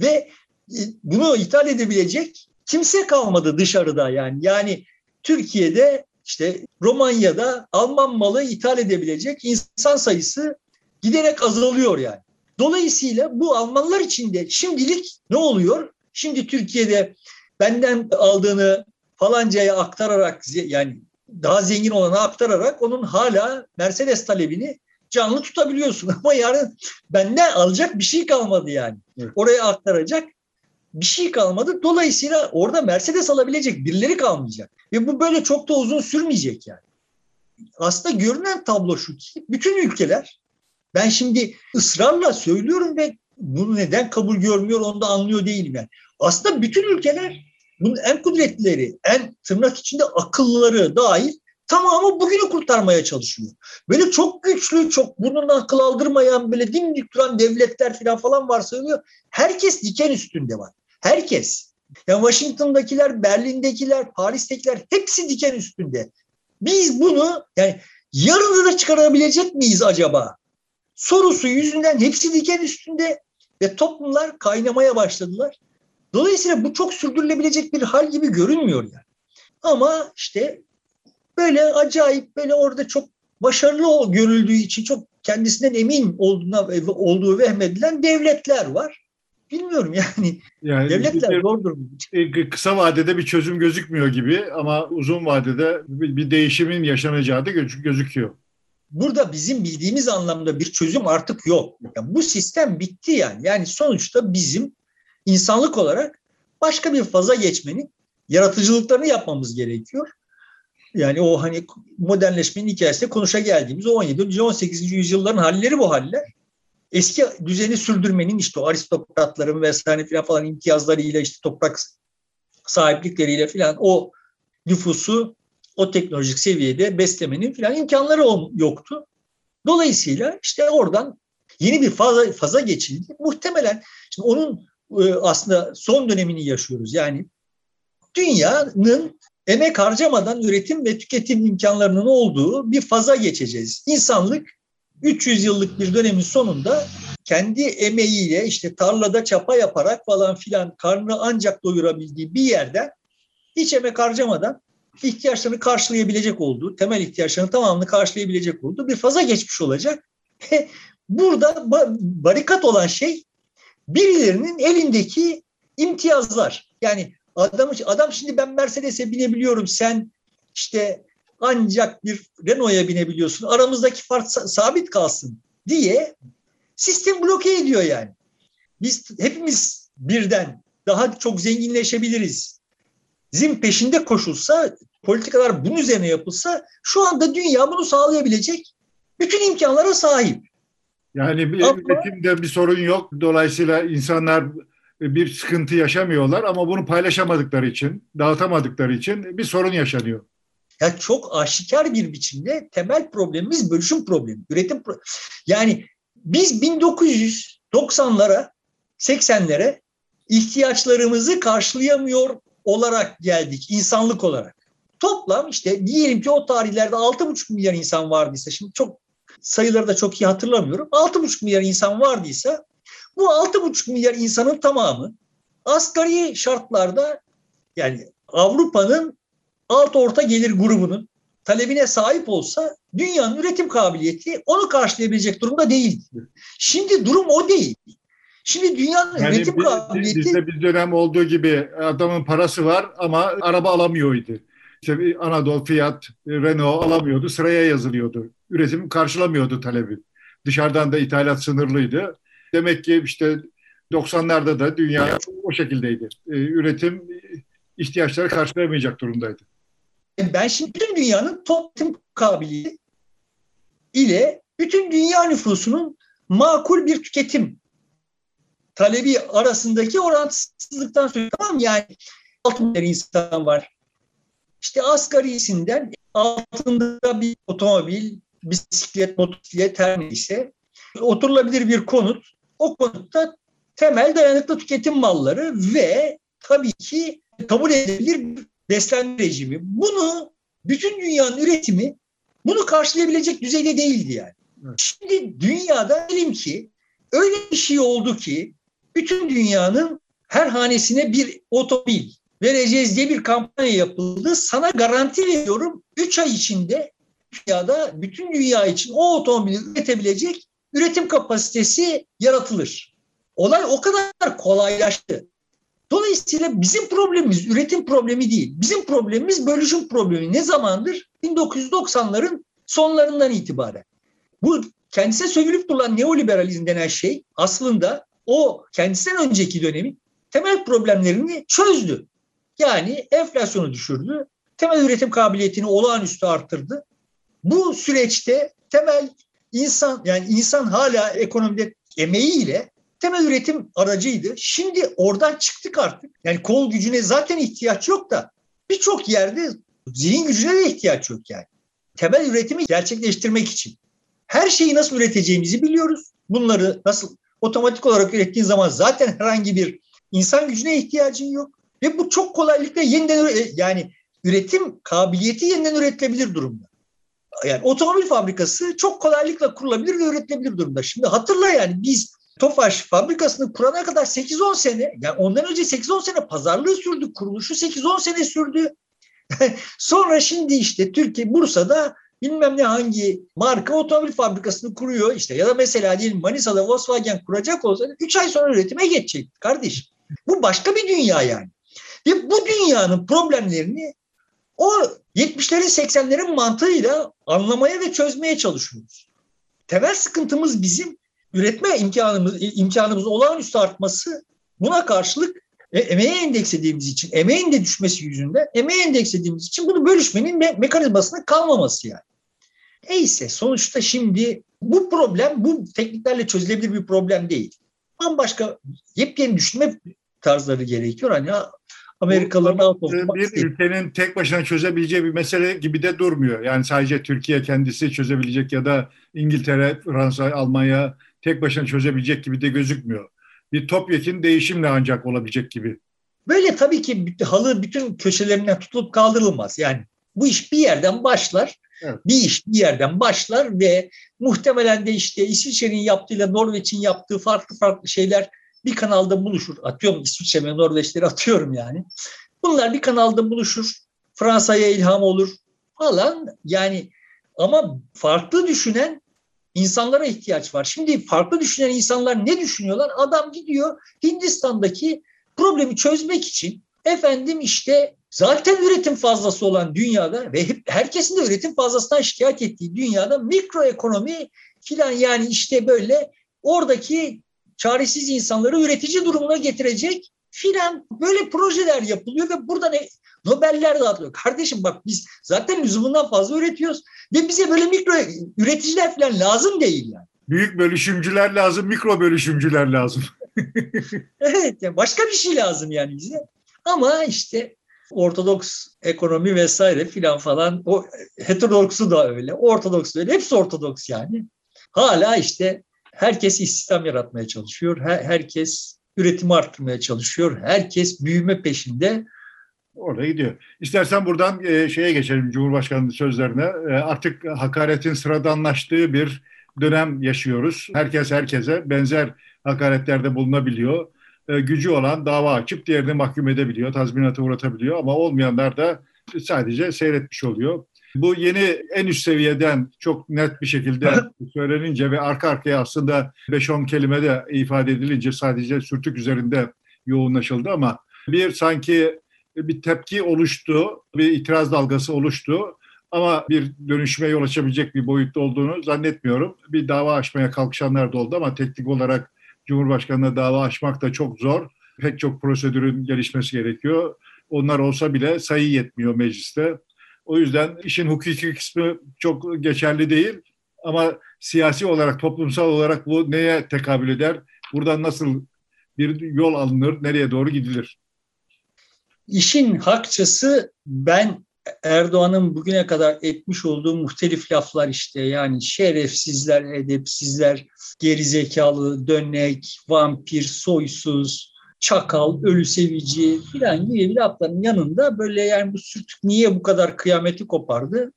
ve e, bunu ithal edebilecek kimse kalmadı dışarıda yani. Yani Türkiye'de işte Romanya'da Alman malı ithal edebilecek insan sayısı giderek azalıyor yani. Dolayısıyla bu Almanlar için de şimdilik ne oluyor? Şimdi Türkiye'de benden aldığını falancaya aktararak yani daha zengin olana aktararak onun hala Mercedes talebini canlı tutabiliyorsun. Ama yarın benden alacak bir şey kalmadı yani. Evet. Oraya aktaracak bir şey kalmadı. Dolayısıyla orada Mercedes alabilecek birileri kalmayacak. Ve bu böyle çok da uzun sürmeyecek yani. Aslında görünen tablo şu ki bütün ülkeler ben şimdi ısrarla söylüyorum ve bunu neden kabul görmüyor onu da anlıyor değilim yani. Aslında bütün ülkeler bunun en kudretlileri, en tırnak içinde akıllıları dahil tamamı bugünü kurtarmaya çalışıyor. Böyle çok güçlü, çok burnundan akıl aldırmayan, böyle dimdik duran devletler falan falan varsayılıyor. Herkes diken üstünde var. Herkes. Yani Washington'dakiler, Berlin'dekiler, Paris'tekiler hepsi diken üstünde. Biz bunu yani yarını da çıkarabilecek miyiz acaba? Sorusu yüzünden hepsi diken üstünde ve toplumlar kaynamaya başladılar. Dolayısıyla bu çok sürdürülebilecek bir hal gibi görünmüyor yani. Ama işte böyle acayip böyle orada çok başarılı görüldüğü için çok kendisinden emin olduğuna, olduğu vehmedilen devletler var. Bilmiyorum yani. yani devletler bir, zor durumda. Kısa vadede bir çözüm gözükmüyor gibi ama uzun vadede bir, bir değişimin yaşanacağı da göz, gözüküyor. Burada bizim bildiğimiz anlamda bir çözüm artık yok. Yani bu sistem bitti yani. Yani sonuçta bizim insanlık olarak başka bir faza geçmenin yaratıcılıklarını yapmamız gerekiyor. Yani o hani modernleşmenin hikayesinde konuşa geldiğimiz o 17. 18. yüzyılların halleri bu haller. Eski düzeni sürdürmenin işte o aristokratların vesaire falan, falan imtiyazlarıyla işte toprak sahiplikleriyle falan o nüfusu o teknolojik seviyede beslemenin falan imkanları yoktu. Dolayısıyla işte oradan yeni bir faza, faza geçildi. Muhtemelen şimdi onun e, aslında son dönemini yaşıyoruz. Yani dünyanın emek harcamadan üretim ve tüketim imkanlarının olduğu bir faza geçeceğiz. İnsanlık 300 yıllık bir dönemin sonunda kendi emeğiyle işte tarlada çapa yaparak falan filan karnını ancak doyurabildiği bir yerden hiç emek harcamadan ihtiyaçlarını karşılayabilecek olduğu, temel ihtiyaçlarını tamamını karşılayabilecek olduğu bir faza geçmiş olacak. Burada barikat olan şey birilerinin elindeki imtiyazlar. Yani adam, adam şimdi ben Mercedes'e binebiliyorum sen işte ancak bir Renault'a binebiliyorsun aramızdaki fark sabit kalsın diye sistem bloke ediyor yani. Biz hepimiz birden daha çok zenginleşebiliriz. Zim peşinde koşulsa, politikalar bunun üzerine yapılsa şu anda dünya bunu sağlayabilecek bütün imkanlara sahip. Yani bir ama, üretimde bir sorun yok. Dolayısıyla insanlar bir sıkıntı yaşamıyorlar ama bunu paylaşamadıkları için, dağıtamadıkları için bir sorun yaşanıyor. Ya çok aşikar bir biçimde temel problemimiz bölüşüm problemi, üretim problemi. Yani biz 1990'lara, 80'lere ihtiyaçlarımızı karşılayamıyor olarak geldik insanlık olarak. Toplam işte diyelim ki o tarihlerde 6,5 milyar insan vardıysa şimdi çok sayıları da çok iyi hatırlamıyorum. 6,5 milyar insan vardıysa bu 6,5 milyar insanın tamamı asgari şartlarda yani Avrupa'nın alt orta gelir grubunun talebine sahip olsa dünyanın üretim kabiliyeti onu karşılayabilecek durumda değil. Şimdi durum o değil. Şimdi dünyanın yani üretim kabiliyeti... Bizde bir dönem olduğu gibi adamın parası var ama araba alamıyordu. İşte Anadolu, Fiat, Renault alamıyordu, sıraya yazılıyordu. Üretim karşılamıyordu talebi. Dışarıdan da ithalat sınırlıydı. Demek ki işte 90'larda da dünya o şekildeydi. Ee, üretim ihtiyaçları karşılayamayacak durumdaydı. Ben şimdi bütün dünyanın toplam kabiliyeti ile bütün dünya nüfusunun makul bir tüketim talebi arasındaki orantısızlıktan söylüyorum. Tamam yani 6 milyar insan var. İşte asgarisinden altında bir otomobil, bisiklet, motosiklet her neyse oturulabilir bir konut. O konutta temel dayanıklı tüketim malları ve tabii ki kabul edilebilir beslenme rejimi. Bunu bütün dünyanın üretimi bunu karşılayabilecek düzeyde değildi yani. Şimdi dünyada diyelim ki öyle bir şey oldu ki bütün dünyanın her hanesine bir otomobil vereceğiz diye bir kampanya yapıldı. Sana garanti veriyorum 3 ay içinde dünyada bütün dünya için o otomobili üretebilecek üretim kapasitesi yaratılır. Olay o kadar kolaylaştı. Dolayısıyla bizim problemimiz üretim problemi değil. Bizim problemimiz bölüşüm problemi. Ne zamandır? 1990'ların sonlarından itibaren. Bu kendisine sövülüp durulan neoliberalizm denen şey aslında o kendisinden önceki dönemin temel problemlerini çözdü. Yani enflasyonu düşürdü, temel üretim kabiliyetini olağanüstü arttırdı. Bu süreçte temel insan yani insan hala ekonomide emeğiyle temel üretim aracıydı. Şimdi oradan çıktık artık. Yani kol gücüne zaten ihtiyaç yok da birçok yerde zihin gücüne de ihtiyaç yok yani. Temel üretimi gerçekleştirmek için. Her şeyi nasıl üreteceğimizi biliyoruz. Bunları nasıl otomatik olarak ürettiğin zaman zaten herhangi bir insan gücüne ihtiyacın yok. Ve bu çok kolaylıkla yeniden yani üretim kabiliyeti yeniden üretilebilir durumda. Yani otomobil fabrikası çok kolaylıkla kurulabilir ve üretilebilir durumda. Şimdi hatırla yani biz Tofaş fabrikasını kurana kadar 8-10 sene, yani ondan önce 8-10 sene pazarlığı sürdü, kuruluşu 8-10 sene sürdü. Sonra şimdi işte Türkiye Bursa'da bilmem ne hangi marka otomobil fabrikasını kuruyor işte ya da mesela diyelim Manisa'da Volkswagen kuracak olsa 3 ay sonra üretime geçecek kardeş. Bu başka bir dünya yani. Ve bu dünyanın problemlerini o 70'lerin 80'lerin mantığıyla anlamaya ve çözmeye çalışıyoruz. Temel sıkıntımız bizim üretme imkanımız imkanımız olağanüstü artması buna karşılık e, emeğe endekslediğimiz için, emeğin de düşmesi yüzünden emeğe endekslediğimiz için bunu bölüşmenin me- mekanizmasına kalmaması yani. Neyse sonuçta şimdi bu problem bu tekniklerle çözülebilir bir problem değil. Bambaşka yepyeni düşünme tarzları gerekiyor. Hani Amerikalıların out Bir ülkenin tek başına çözebileceği bir mesele gibi de durmuyor. Yani sadece Türkiye kendisi çözebilecek ya da İngiltere, Fransa, Almanya tek başına çözebilecek gibi de gözükmüyor. Bir topyekun değişimle ancak olabilecek gibi. Böyle tabii ki halı bütün köşelerinden tutulup kaldırılmaz. Yani bu iş bir yerden başlar. Evet. Bir iş bir yerden başlar ve muhtemelen de işte İsviçre'nin yaptığıyla Norveç'in yaptığı farklı farklı şeyler bir kanalda buluşur. Atıyorum İsviçre ve Norveçleri atıyorum yani. Bunlar bir kanalda buluşur. Fransa'ya ilham olur falan. Yani ama farklı düşünen insanlara ihtiyaç var. Şimdi farklı düşünen insanlar ne düşünüyorlar? Adam gidiyor Hindistan'daki problemi çözmek için efendim işte zaten üretim fazlası olan dünyada ve hep herkesin de üretim fazlasından şikayet ettiği dünyada mikroekonomi filan yani işte böyle oradaki çaresiz insanları üretici durumuna getirecek filan böyle projeler yapılıyor ve burada ne Nobeller dağıtılıyor. Kardeşim bak biz zaten lüzumundan fazla üretiyoruz ve bize böyle mikro üreticiler falan lazım değil yani. Büyük bölüşümcüler lazım, mikro bölüşümcüler lazım. evet, yani başka bir şey lazım yani bize. Ama işte Ortodoks ekonomi vesaire filan falan o heterodoksu da öyle, ortodoks da öyle, hepsi ortodoks yani. Hala işte herkes istihdam yaratmaya çalışıyor, her, herkes üretimi arttırmaya çalışıyor, herkes büyüme peşinde. Orada gidiyor. İstersen buradan e, şeye geçelim Cumhurbaşkanı'nın sözlerine. E, artık hakaretin sıradanlaştığı bir dönem yaşıyoruz. Herkes herkese benzer hakaretlerde bulunabiliyor. E, gücü olan dava açıp diğerini mahkum edebiliyor, tazminata uğratabiliyor ama olmayanlar da sadece seyretmiş oluyor. Bu yeni en üst seviyeden çok net bir şekilde söylenince ve arka arkaya aslında 5-10 kelime de ifade edilince sadece sürtük üzerinde yoğunlaşıldı ama bir sanki bir tepki oluştu, bir itiraz dalgası oluştu ama bir dönüşüme yol açabilecek bir boyutta olduğunu zannetmiyorum. Bir dava açmaya kalkışanlar da oldu ama teknik olarak Cumhurbaşkanı'na dava açmak da çok zor. Pek çok prosedürün gelişmesi gerekiyor. Onlar olsa bile sayı yetmiyor mecliste. O yüzden işin hukuki kısmı çok geçerli değil. Ama siyasi olarak, toplumsal olarak bu neye tekabül eder? Buradan nasıl bir yol alınır, nereye doğru gidilir? İşin hakçası ben Erdoğan'ın bugüne kadar etmiş olduğu muhtelif laflar işte yani şerefsizler, edepsizler, gerizekalı, dönnek, vampir, soysuz, çakal, ölü sevici filan gibi lafların yanında böyle yani bu sürtük niye bu kadar kıyameti kopardı?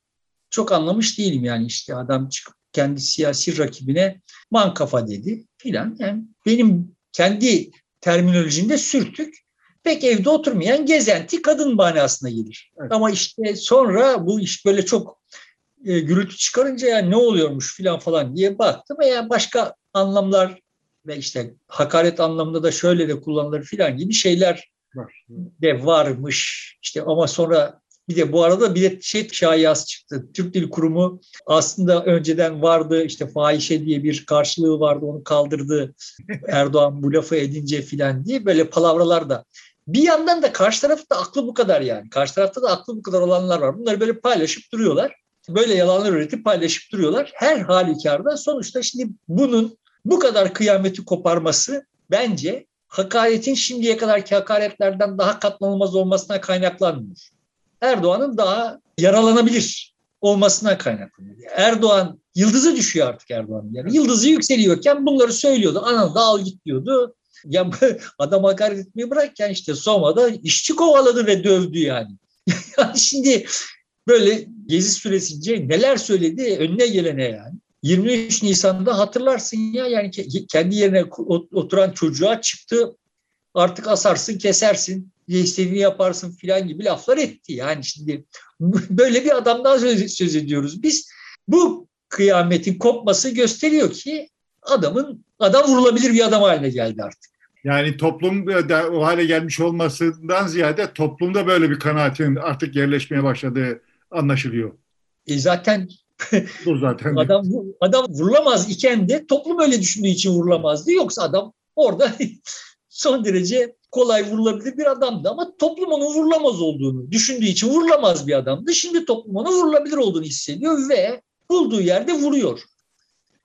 Çok anlamış değilim yani işte adam çıkıp kendi siyasi rakibine man kafa dedi filan. Yani benim kendi terminolojimde sürtük pek evde oturmayan gezenti kadın manasına gelir. Evet. Ama işte sonra bu iş böyle çok e, gürültü çıkarınca ya ne oluyormuş filan falan diye baktım. Veya başka anlamlar ve işte hakaret anlamında da şöyle de kullanılır filan gibi şeyler de varmış. İşte ama sonra bir de bu arada bir de şey şayası çıktı. Türk Dil Kurumu aslında önceden vardı işte fahişe diye bir karşılığı vardı onu kaldırdı Erdoğan bu lafı edince filan diye böyle palavralar da. Bir yandan da karşı tarafta aklı bu kadar yani. Karşı tarafta da aklı bu kadar olanlar var. Bunları böyle paylaşıp duruyorlar. Böyle yalanlar üretip paylaşıp duruyorlar. Her halükarda sonuçta şimdi bunun bu kadar kıyameti koparması bence hakaretin şimdiye kadarki hakaretlerden daha katlanılmaz olmasına kaynaklanmıyor. Erdoğan'ın daha yaralanabilir olmasına kaynaklanıyor. Erdoğan yıldızı düşüyor artık Erdoğan'ın. Yani yıldızı yükseliyorken bunları söylüyordu. Ana da al git diyordu. Ya adam hakaret etmeyi bırakken işte Soma'da işçi kovaladı ve dövdü yani. yani şimdi böyle gezi süresince neler söyledi önüne gelene yani. 23 Nisan'da hatırlarsın ya yani kendi yerine oturan çocuğa çıktı artık asarsın kesersin istediğini yaparsın filan gibi laflar etti. Yani şimdi böyle bir adamdan söz, söz ediyoruz. Biz bu kıyametin kopması gösteriyor ki adamın adam vurulabilir bir adam haline geldi artık. Yani toplum da o hale gelmiş olmasından ziyade toplumda böyle bir kanaatin artık yerleşmeye başladığı anlaşılıyor. E zaten Bu zaten. adam adam vurulamaz iken de toplum öyle düşündüğü için vurulamazdı. Yoksa adam orada son derece kolay vurulabilir bir adamdı ama toplum onun vurulamaz olduğunu düşündüğü için vurulamaz bir adamdı. Şimdi toplum ona vurulabilir olduğunu hissediyor ve bulduğu yerde vuruyor.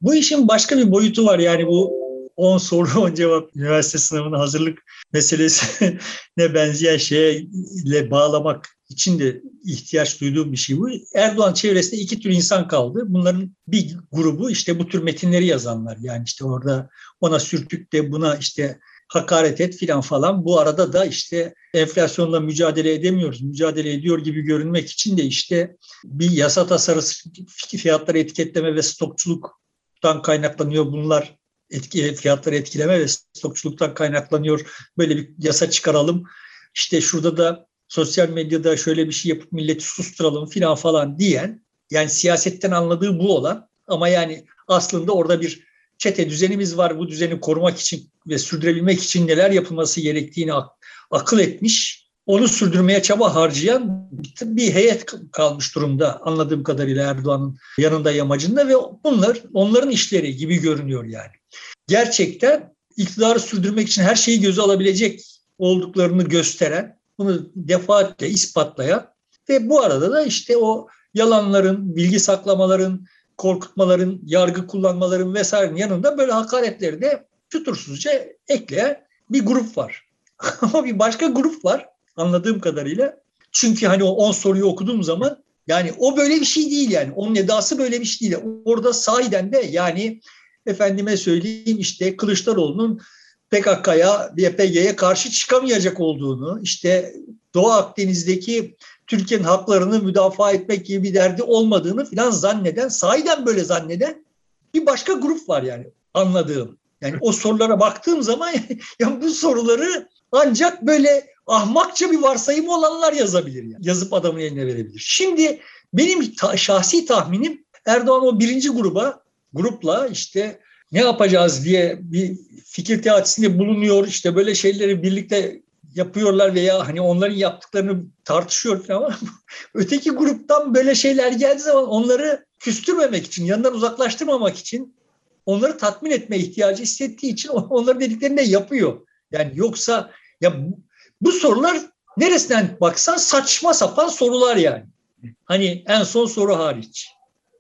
Bu işin başka bir boyutu var yani bu 10 soru 10 cevap üniversite sınavına hazırlık meselesine benzeyen şeyle bağlamak için de ihtiyaç duyduğum bir şey bu. Erdoğan çevresinde iki tür insan kaldı. Bunların bir grubu işte bu tür metinleri yazanlar. Yani işte orada ona sürtük de buna işte hakaret et filan falan. Bu arada da işte enflasyonla mücadele edemiyoruz. Mücadele ediyor gibi görünmek için de işte bir yasa tasarısı fiyatları etiketleme ve stokçuluktan kaynaklanıyor bunlar etki, fiyatları etkileme ve stokçuluktan kaynaklanıyor. Böyle bir yasa çıkaralım. İşte şurada da sosyal medyada şöyle bir şey yapıp milleti susturalım filan falan diyen yani siyasetten anladığı bu olan ama yani aslında orada bir çete düzenimiz var. Bu düzeni korumak için ve sürdürebilmek için neler yapılması gerektiğini akıl etmiş. Onu sürdürmeye çaba harcayan bir heyet kalmış durumda anladığım kadarıyla Erdoğan'ın yanında yamacında ve bunlar onların işleri gibi görünüyor yani. Gerçekten iktidarı sürdürmek için her şeyi göze alabilecek olduklarını gösteren, bunu defaatle ispatlayan ve bu arada da işte o yalanların, bilgi saklamaların, korkutmaların, yargı kullanmaların vesairenin yanında böyle hakaretleri de fütursuzca ekleyen bir grup var. Ama bir başka grup var anladığım kadarıyla. Çünkü hani o 10 soruyu okuduğum zaman yani o böyle bir şey değil yani. Onun edası böyle bir şey değil. Orada sahiden de yani efendime söyleyeyim işte Kılıçdaroğlu'nun PKK'ya, YPG'ye karşı çıkamayacak olduğunu, işte Doğu Akdeniz'deki Türkiye'nin haklarını müdafaa etmek gibi bir derdi olmadığını filan zanneden, sahiden böyle zanneden bir başka grup var yani anladığım. Yani o sorulara baktığım zaman ya bu soruları ancak böyle ahmakça bir varsayım olanlar yazabilir. Yani. Yazıp adamın eline verebilir. Şimdi benim ta- şahsi tahminim Erdoğan o birinci gruba grupla işte ne yapacağız diye bir fikir teatisinde bulunuyor. İşte böyle şeyleri birlikte yapıyorlar veya hani onların yaptıklarını tartışıyor falan öteki gruptan böyle şeyler geldiği zaman onları küstürmemek için, yanından uzaklaştırmamak için onları tatmin etme ihtiyacı hissettiği için onların dediklerini de yapıyor. Yani yoksa ya bu, bu sorular neresinden baksan saçma sapan sorular yani. Hani en son soru hariç.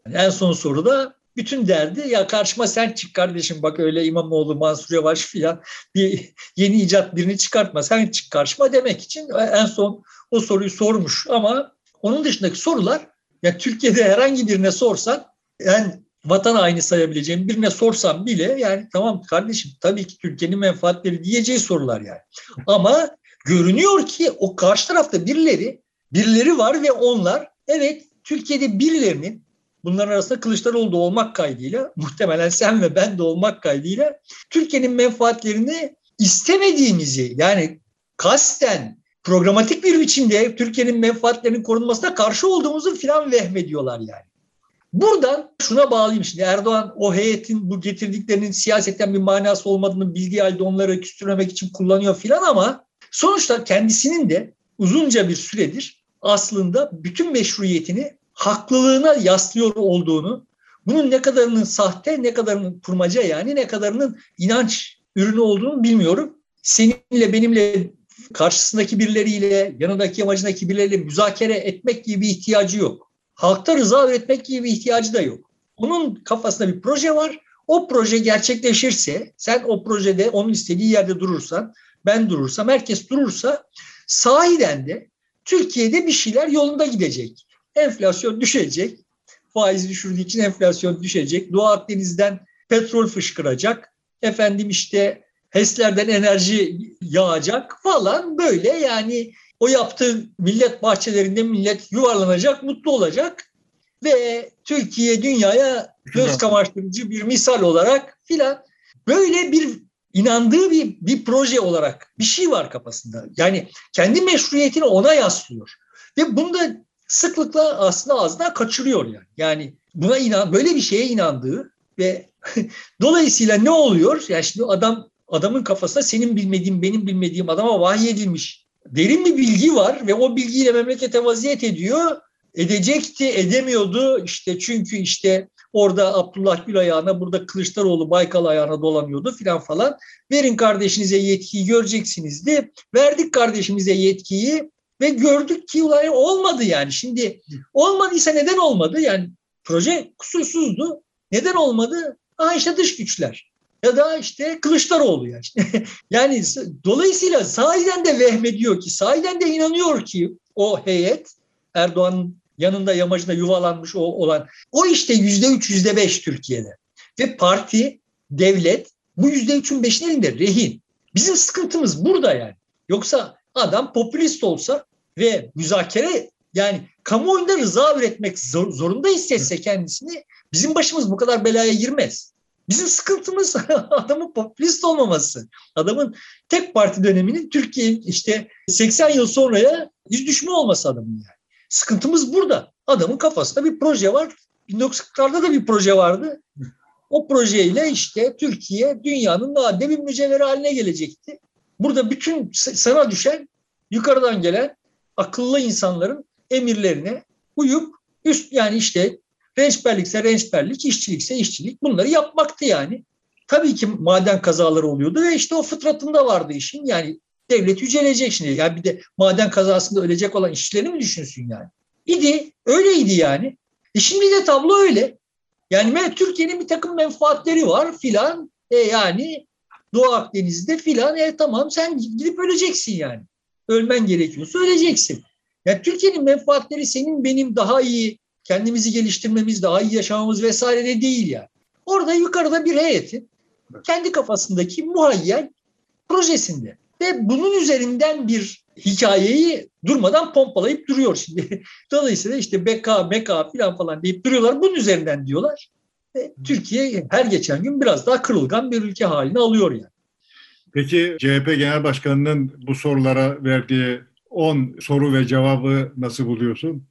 Yani en son soruda bütün derdi ya karşıma sen çık kardeşim bak öyle İmamoğlu, Mansur Yavaş filan bir yeni icat birini çıkartma sen çık karşıma demek için en son o soruyu sormuş ama onun dışındaki sorular ya Türkiye'de herhangi birine sorsan yani vatan haini sayabileceğim birine sorsam bile yani tamam kardeşim tabii ki Türkiye'nin menfaatleri diyeceği sorular yani. Ama görünüyor ki o karşı tarafta birileri birileri var ve onlar evet Türkiye'de birilerinin bunların arasında Kılıçdaroğlu da olmak kaydıyla muhtemelen sen ve ben de olmak kaydıyla Türkiye'nin menfaatlerini istemediğimizi yani kasten programatik bir biçimde Türkiye'nin menfaatlerinin korunmasına karşı olduğumuzu filan vehmediyorlar yani. Buradan şuna bağlayayım şimdi Erdoğan o heyetin bu getirdiklerinin siyasetten bir manası olmadığını bildiği halde onları küstürmemek için kullanıyor filan ama sonuçta kendisinin de uzunca bir süredir aslında bütün meşruiyetini haklılığına yaslıyor olduğunu, bunun ne kadarının sahte, ne kadarının kurmaca yani ne kadarının inanç ürünü olduğunu bilmiyorum. Seninle benimle karşısındaki birileriyle, yanındaki amacındaki birileriyle müzakere etmek gibi bir ihtiyacı yok. Halkta rıza üretmek gibi bir ihtiyacı da yok. Onun kafasında bir proje var. O proje gerçekleşirse, sen o projede onun istediği yerde durursan, ben durursam, herkes durursa sahiden de Türkiye'de bir şeyler yolunda gidecek. Enflasyon düşecek. Faiz düşürdüğü için enflasyon düşecek. Doğu Akdeniz'den petrol fışkıracak. Efendim işte HES'lerden enerji yağacak falan böyle yani o yaptığı millet bahçelerinde millet yuvarlanacak, mutlu olacak ve Türkiye dünyaya göz kamaştırıcı bir misal olarak filan böyle bir inandığı bir, bir proje olarak bir şey var kafasında. Yani kendi meşruiyetini ona yaslıyor. Ve bunda sıklıkla aslında ağzından kaçırıyor yani. Yani buna inan, böyle bir şeye inandığı ve dolayısıyla ne oluyor? Yani şimdi adam adamın kafasında senin bilmediğin, benim bilmediğim adama vahiy edilmiş derin bir bilgi var ve o bilgiyle memlekete vaziyet ediyor. Edecekti, edemiyordu işte çünkü işte orada Abdullah Gül ayağına, burada Kılıçdaroğlu Baykal ayağına dolanıyordu filan falan. Verin kardeşinize yetkiyi göreceksinizdi. Verdik kardeşimize yetkiyi ve gördük ki olay olmadı yani. Şimdi olmadıysa neden olmadı? Yani proje kusursuzdu. Neden olmadı? Aha işte dış güçler ya da işte Kılıçdaroğlu yani. yani dolayısıyla sahiden de vehmediyor ki, sahiden de inanıyor ki o heyet Erdoğan'ın yanında yamacında yuvalanmış o olan o işte yüzde üç, yüzde beş Türkiye'de. Ve parti, devlet bu yüzde üçün beşin elinde rehin. Bizim sıkıntımız burada yani. Yoksa adam popülist olsa ve müzakere yani kamuoyunda rıza üretmek zor, zorunda hissetse kendisini bizim başımız bu kadar belaya girmez. Bizim sıkıntımız adamın popülist olmaması. Adamın tek parti döneminin Türkiye işte 80 yıl sonraya yüz düşme olması adamın yani. Sıkıntımız burada. Adamın kafasında bir proje var. 1940'larda da bir proje vardı. O projeyle işte Türkiye dünyanın nadide bir mücevheri haline gelecekti. Burada bütün sana düşen yukarıdan gelen akıllı insanların emirlerine uyup üst yani işte Rençberlikse rençberlik, işçilikse işçilik bunları yapmaktı yani. Tabii ki maden kazaları oluyordu ve işte o fıtratında vardı işin. Yani devlet yücelecek şimdi. Yani bir de maden kazasında ölecek olan işçileri mi düşünsün yani? İdi, öyleydi yani. E şimdi de tablo öyle. Yani Türkiye'nin bir takım menfaatleri var filan. E yani Doğu Akdeniz'de filan. E tamam sen gidip öleceksin yani. Ölmen gerekiyorsa öleceksin. Yani Türkiye'nin menfaatleri senin benim daha iyi kendimizi geliştirmemiz, daha iyi yaşamamız vesaire de değil yani. Orada yukarıda bir heyetin kendi kafasındaki muhayyel projesinde ve bunun üzerinden bir hikayeyi durmadan pompalayıp duruyor şimdi. Dolayısıyla işte BK, MK falan falan deyip duruyorlar. Bunun üzerinden diyorlar. Türkiye her geçen gün biraz daha kırılgan bir ülke haline alıyor yani. Peki CHP Genel Başkanı'nın bu sorulara verdiği 10 soru ve cevabı nasıl buluyorsun?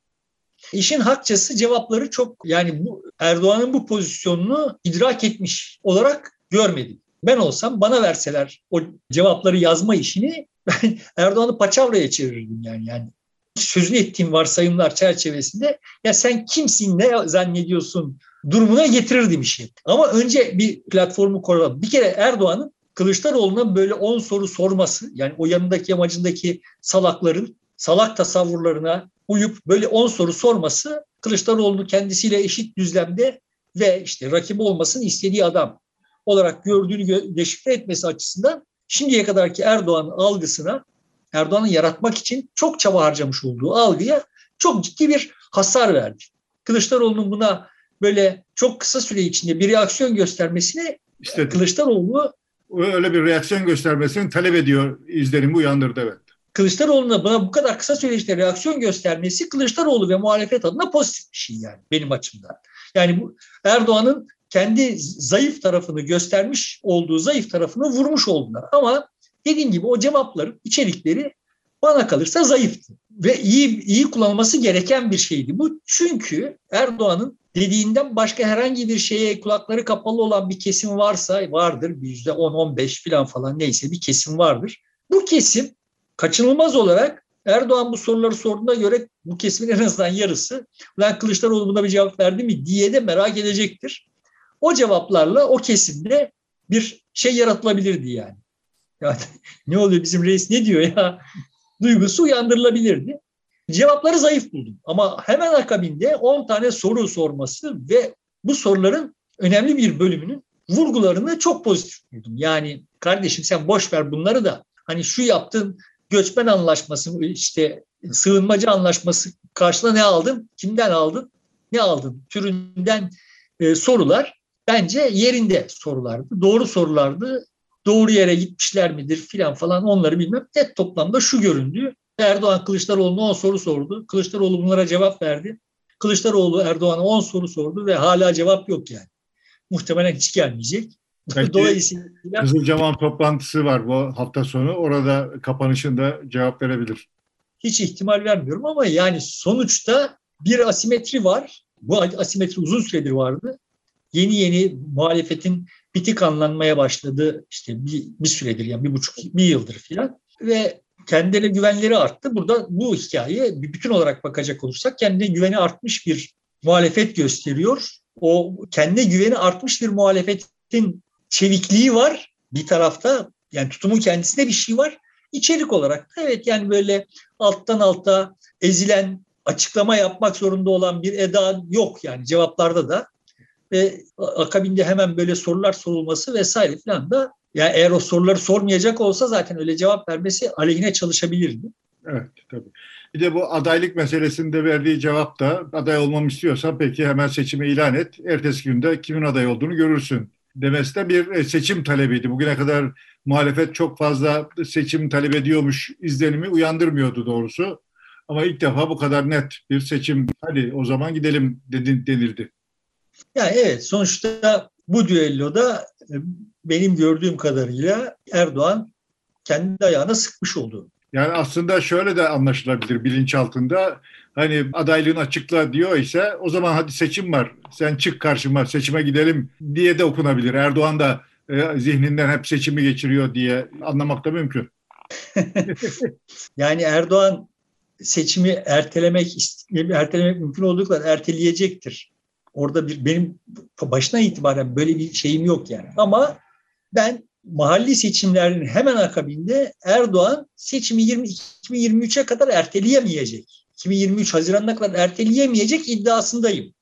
İşin hakçası cevapları çok yani bu Erdoğan'ın bu pozisyonunu idrak etmiş olarak görmedim. Ben olsam bana verseler o cevapları yazma işini ben Erdoğan'ı paçavraya çevirirdim yani. yani sözünü ettiğim varsayımlar çerçevesinde ya sen kimsin ne zannediyorsun durumuna getirirdim işi. Ama önce bir platformu koralım. Bir kere Erdoğan'ın Kılıçdaroğlu'na böyle 10 soru sorması yani o yanındaki yamacındaki salakların salak tasavvurlarına uyup böyle 10 soru sorması Kılıçdaroğlu'nu kendisiyle eşit düzlemde ve işte rakibi olmasını istediği adam olarak gördüğünü deşifre etmesi açısından şimdiye kadarki Erdoğan algısına Erdoğan'ı yaratmak için çok çaba harcamış olduğu algıya çok ciddi bir hasar verdi. Kılıçdaroğlu'nun buna böyle çok kısa süre içinde bir reaksiyon göstermesini İstedi. Kılıçdaroğlu öyle bir reaksiyon göstermesini talep ediyor izlenimi uyandırdı evet. Kılıçdaroğlu'na buna bu kadar kısa süreçte reaksiyon göstermesi Kılıçdaroğlu ve muhalefet adına pozitif bir şey yani benim açımdan. Yani bu Erdoğan'ın kendi zayıf tarafını göstermiş olduğu zayıf tarafını vurmuş oldular. Ama dediğim gibi o cevapların içerikleri bana kalırsa zayıftı ve iyi iyi kullanılması gereken bir şeydi bu. Çünkü Erdoğan'ın dediğinden başka herhangi bir şeye kulakları kapalı olan bir kesim varsa vardır. Bir yüzde 10-15 falan falan neyse bir kesim vardır. Bu kesim kaçınılmaz olarak Erdoğan bu soruları sorduğuna göre bu kesimin en azından yarısı lan Kılıçdaroğlu buna bir cevap verdi mi diye de merak edecektir. O cevaplarla o kesimde bir şey yaratılabilirdi yani. Yani ne oluyor bizim reis ne diyor ya duygusu uyandırılabilirdi. Cevapları zayıf buldum ama hemen akabinde 10 tane soru sorması ve bu soruların önemli bir bölümünün vurgularını çok pozitif buldum. Yani kardeşim sen boş ver bunları da hani şu yaptın göçmen anlaşması işte sığınmacı anlaşması karşına ne aldın? Kimden aldın? Ne aldın? Türünden e, sorular bence yerinde sorulardı. Doğru sorulardı. Doğru yere gitmişler midir filan falan onları bilmem. Net toplamda şu göründü. Erdoğan Kılıçdaroğlu'na 10 soru sordu. Kılıçdaroğlu bunlara cevap verdi. Kılıçdaroğlu Erdoğan'a 10 soru sordu ve hala cevap yok yani. Muhtemelen hiç gelmeyecek. Belki Dolayısıyla Kızılcahamam toplantısı var bu hafta sonu. Orada kapanışında cevap verebilir. Hiç ihtimal vermiyorum ama yani sonuçta bir asimetri var. Bu asimetri uzun süredir vardı. Yeni yeni muhalefetin bitik anlanmaya başladı işte bir, bir süredir yani bir buçuk bir yıldır filan ve kendilerine güvenleri arttı. Burada bu hikaye bütün olarak bakacak olursak kendine güveni artmış bir muhalefet gösteriyor. O kendine güveni artmış bir muhalefetin çevikliği var bir tarafta. Yani tutumun kendisinde bir şey var. İçerik olarak evet yani böyle alttan alta ezilen açıklama yapmak zorunda olan bir eda yok yani cevaplarda da ve akabinde hemen böyle sorular sorulması vesaire falan da yani eğer o soruları sormayacak olsa zaten öyle cevap vermesi aleyhine çalışabilirdi. Evet tabii. Bir de bu adaylık meselesinde verdiği cevap da aday olmam istiyorsan peki hemen seçimi ilan et. Ertesi günde kimin aday olduğunu görürsün demesi de bir e, seçim talebiydi. Bugüne kadar muhalefet çok fazla seçim talep ediyormuş izlenimi uyandırmıyordu doğrusu. Ama ilk defa bu kadar net bir seçim hadi o zaman gidelim denildi. Yani evet sonuçta bu düelloda e, benim gördüğüm kadarıyla Erdoğan kendi ayağına sıkmış oldu. Yani aslında şöyle de anlaşılabilir bilinçaltında. Hani adaylığını açıkla diyor ise o zaman hadi seçim var. Sen çık karşıma seçime gidelim diye de okunabilir. Erdoğan da e, zihninden hep seçimi geçiriyor diye anlamak da mümkün. yani Erdoğan seçimi ertelemek ertelemek mümkün olduğu kadar erteleyecektir. Orada bir benim başına itibaren böyle bir şeyim yok yani. Ama ben mahalli seçimlerin hemen akabinde Erdoğan seçimi 20, 2023'e kadar erteleyemeyecek. 2023 Haziran'ına kadar erteleyemeyecek iddiasındayım.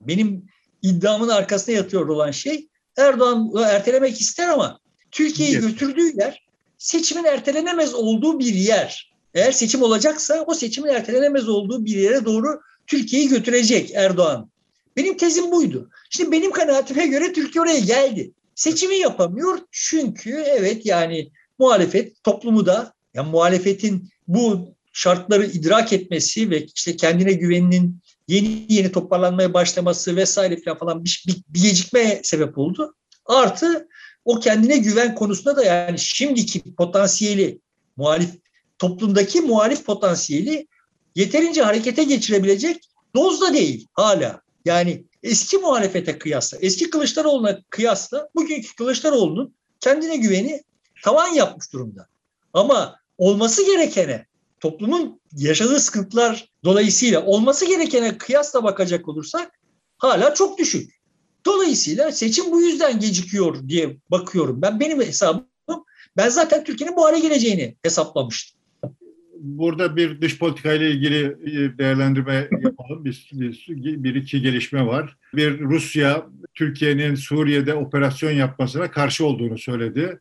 Benim iddiamın arkasında yatıyor olan şey Erdoğan ertelemek ister ama Türkiye'yi götürdüğü yer seçimin ertelenemez olduğu bir yer. Eğer seçim olacaksa o seçimin ertelenemez olduğu bir yere doğru Türkiye'yi götürecek Erdoğan. Benim tezim buydu. Şimdi benim kanaatime göre Türkiye oraya geldi. Seçimi yapamıyor çünkü evet yani muhalefet toplumu da yani muhalefetin bu şartları idrak etmesi ve işte kendine güveninin yeni yeni toparlanmaya başlaması vesaire falan bir, bir, bir gecikme sebep oldu. Artı o kendine güven konusunda da yani şimdiki potansiyeli muhalif toplumdaki muhalif potansiyeli yeterince harekete geçirebilecek dozda değil hala. Yani eski muhalefete kıyasla, eski Kılıçdaroğlu'na kıyasla bugünkü Kılıçdaroğlu'nun kendine güveni tavan yapmış durumda. Ama olması gerekene, toplumun yaşadığı sıkıntılar dolayısıyla olması gerekene kıyasla bakacak olursak hala çok düşük. Dolayısıyla seçim bu yüzden gecikiyor diye bakıyorum. Ben benim hesabım ben zaten Türkiye'nin bu hale geleceğini hesaplamıştım burada bir dış politika ile ilgili e, değerlendirme yapalım. Bir, bir, bir iki gelişme var. Bir Rusya Türkiye'nin Suriye'de operasyon yapmasına karşı olduğunu söyledi.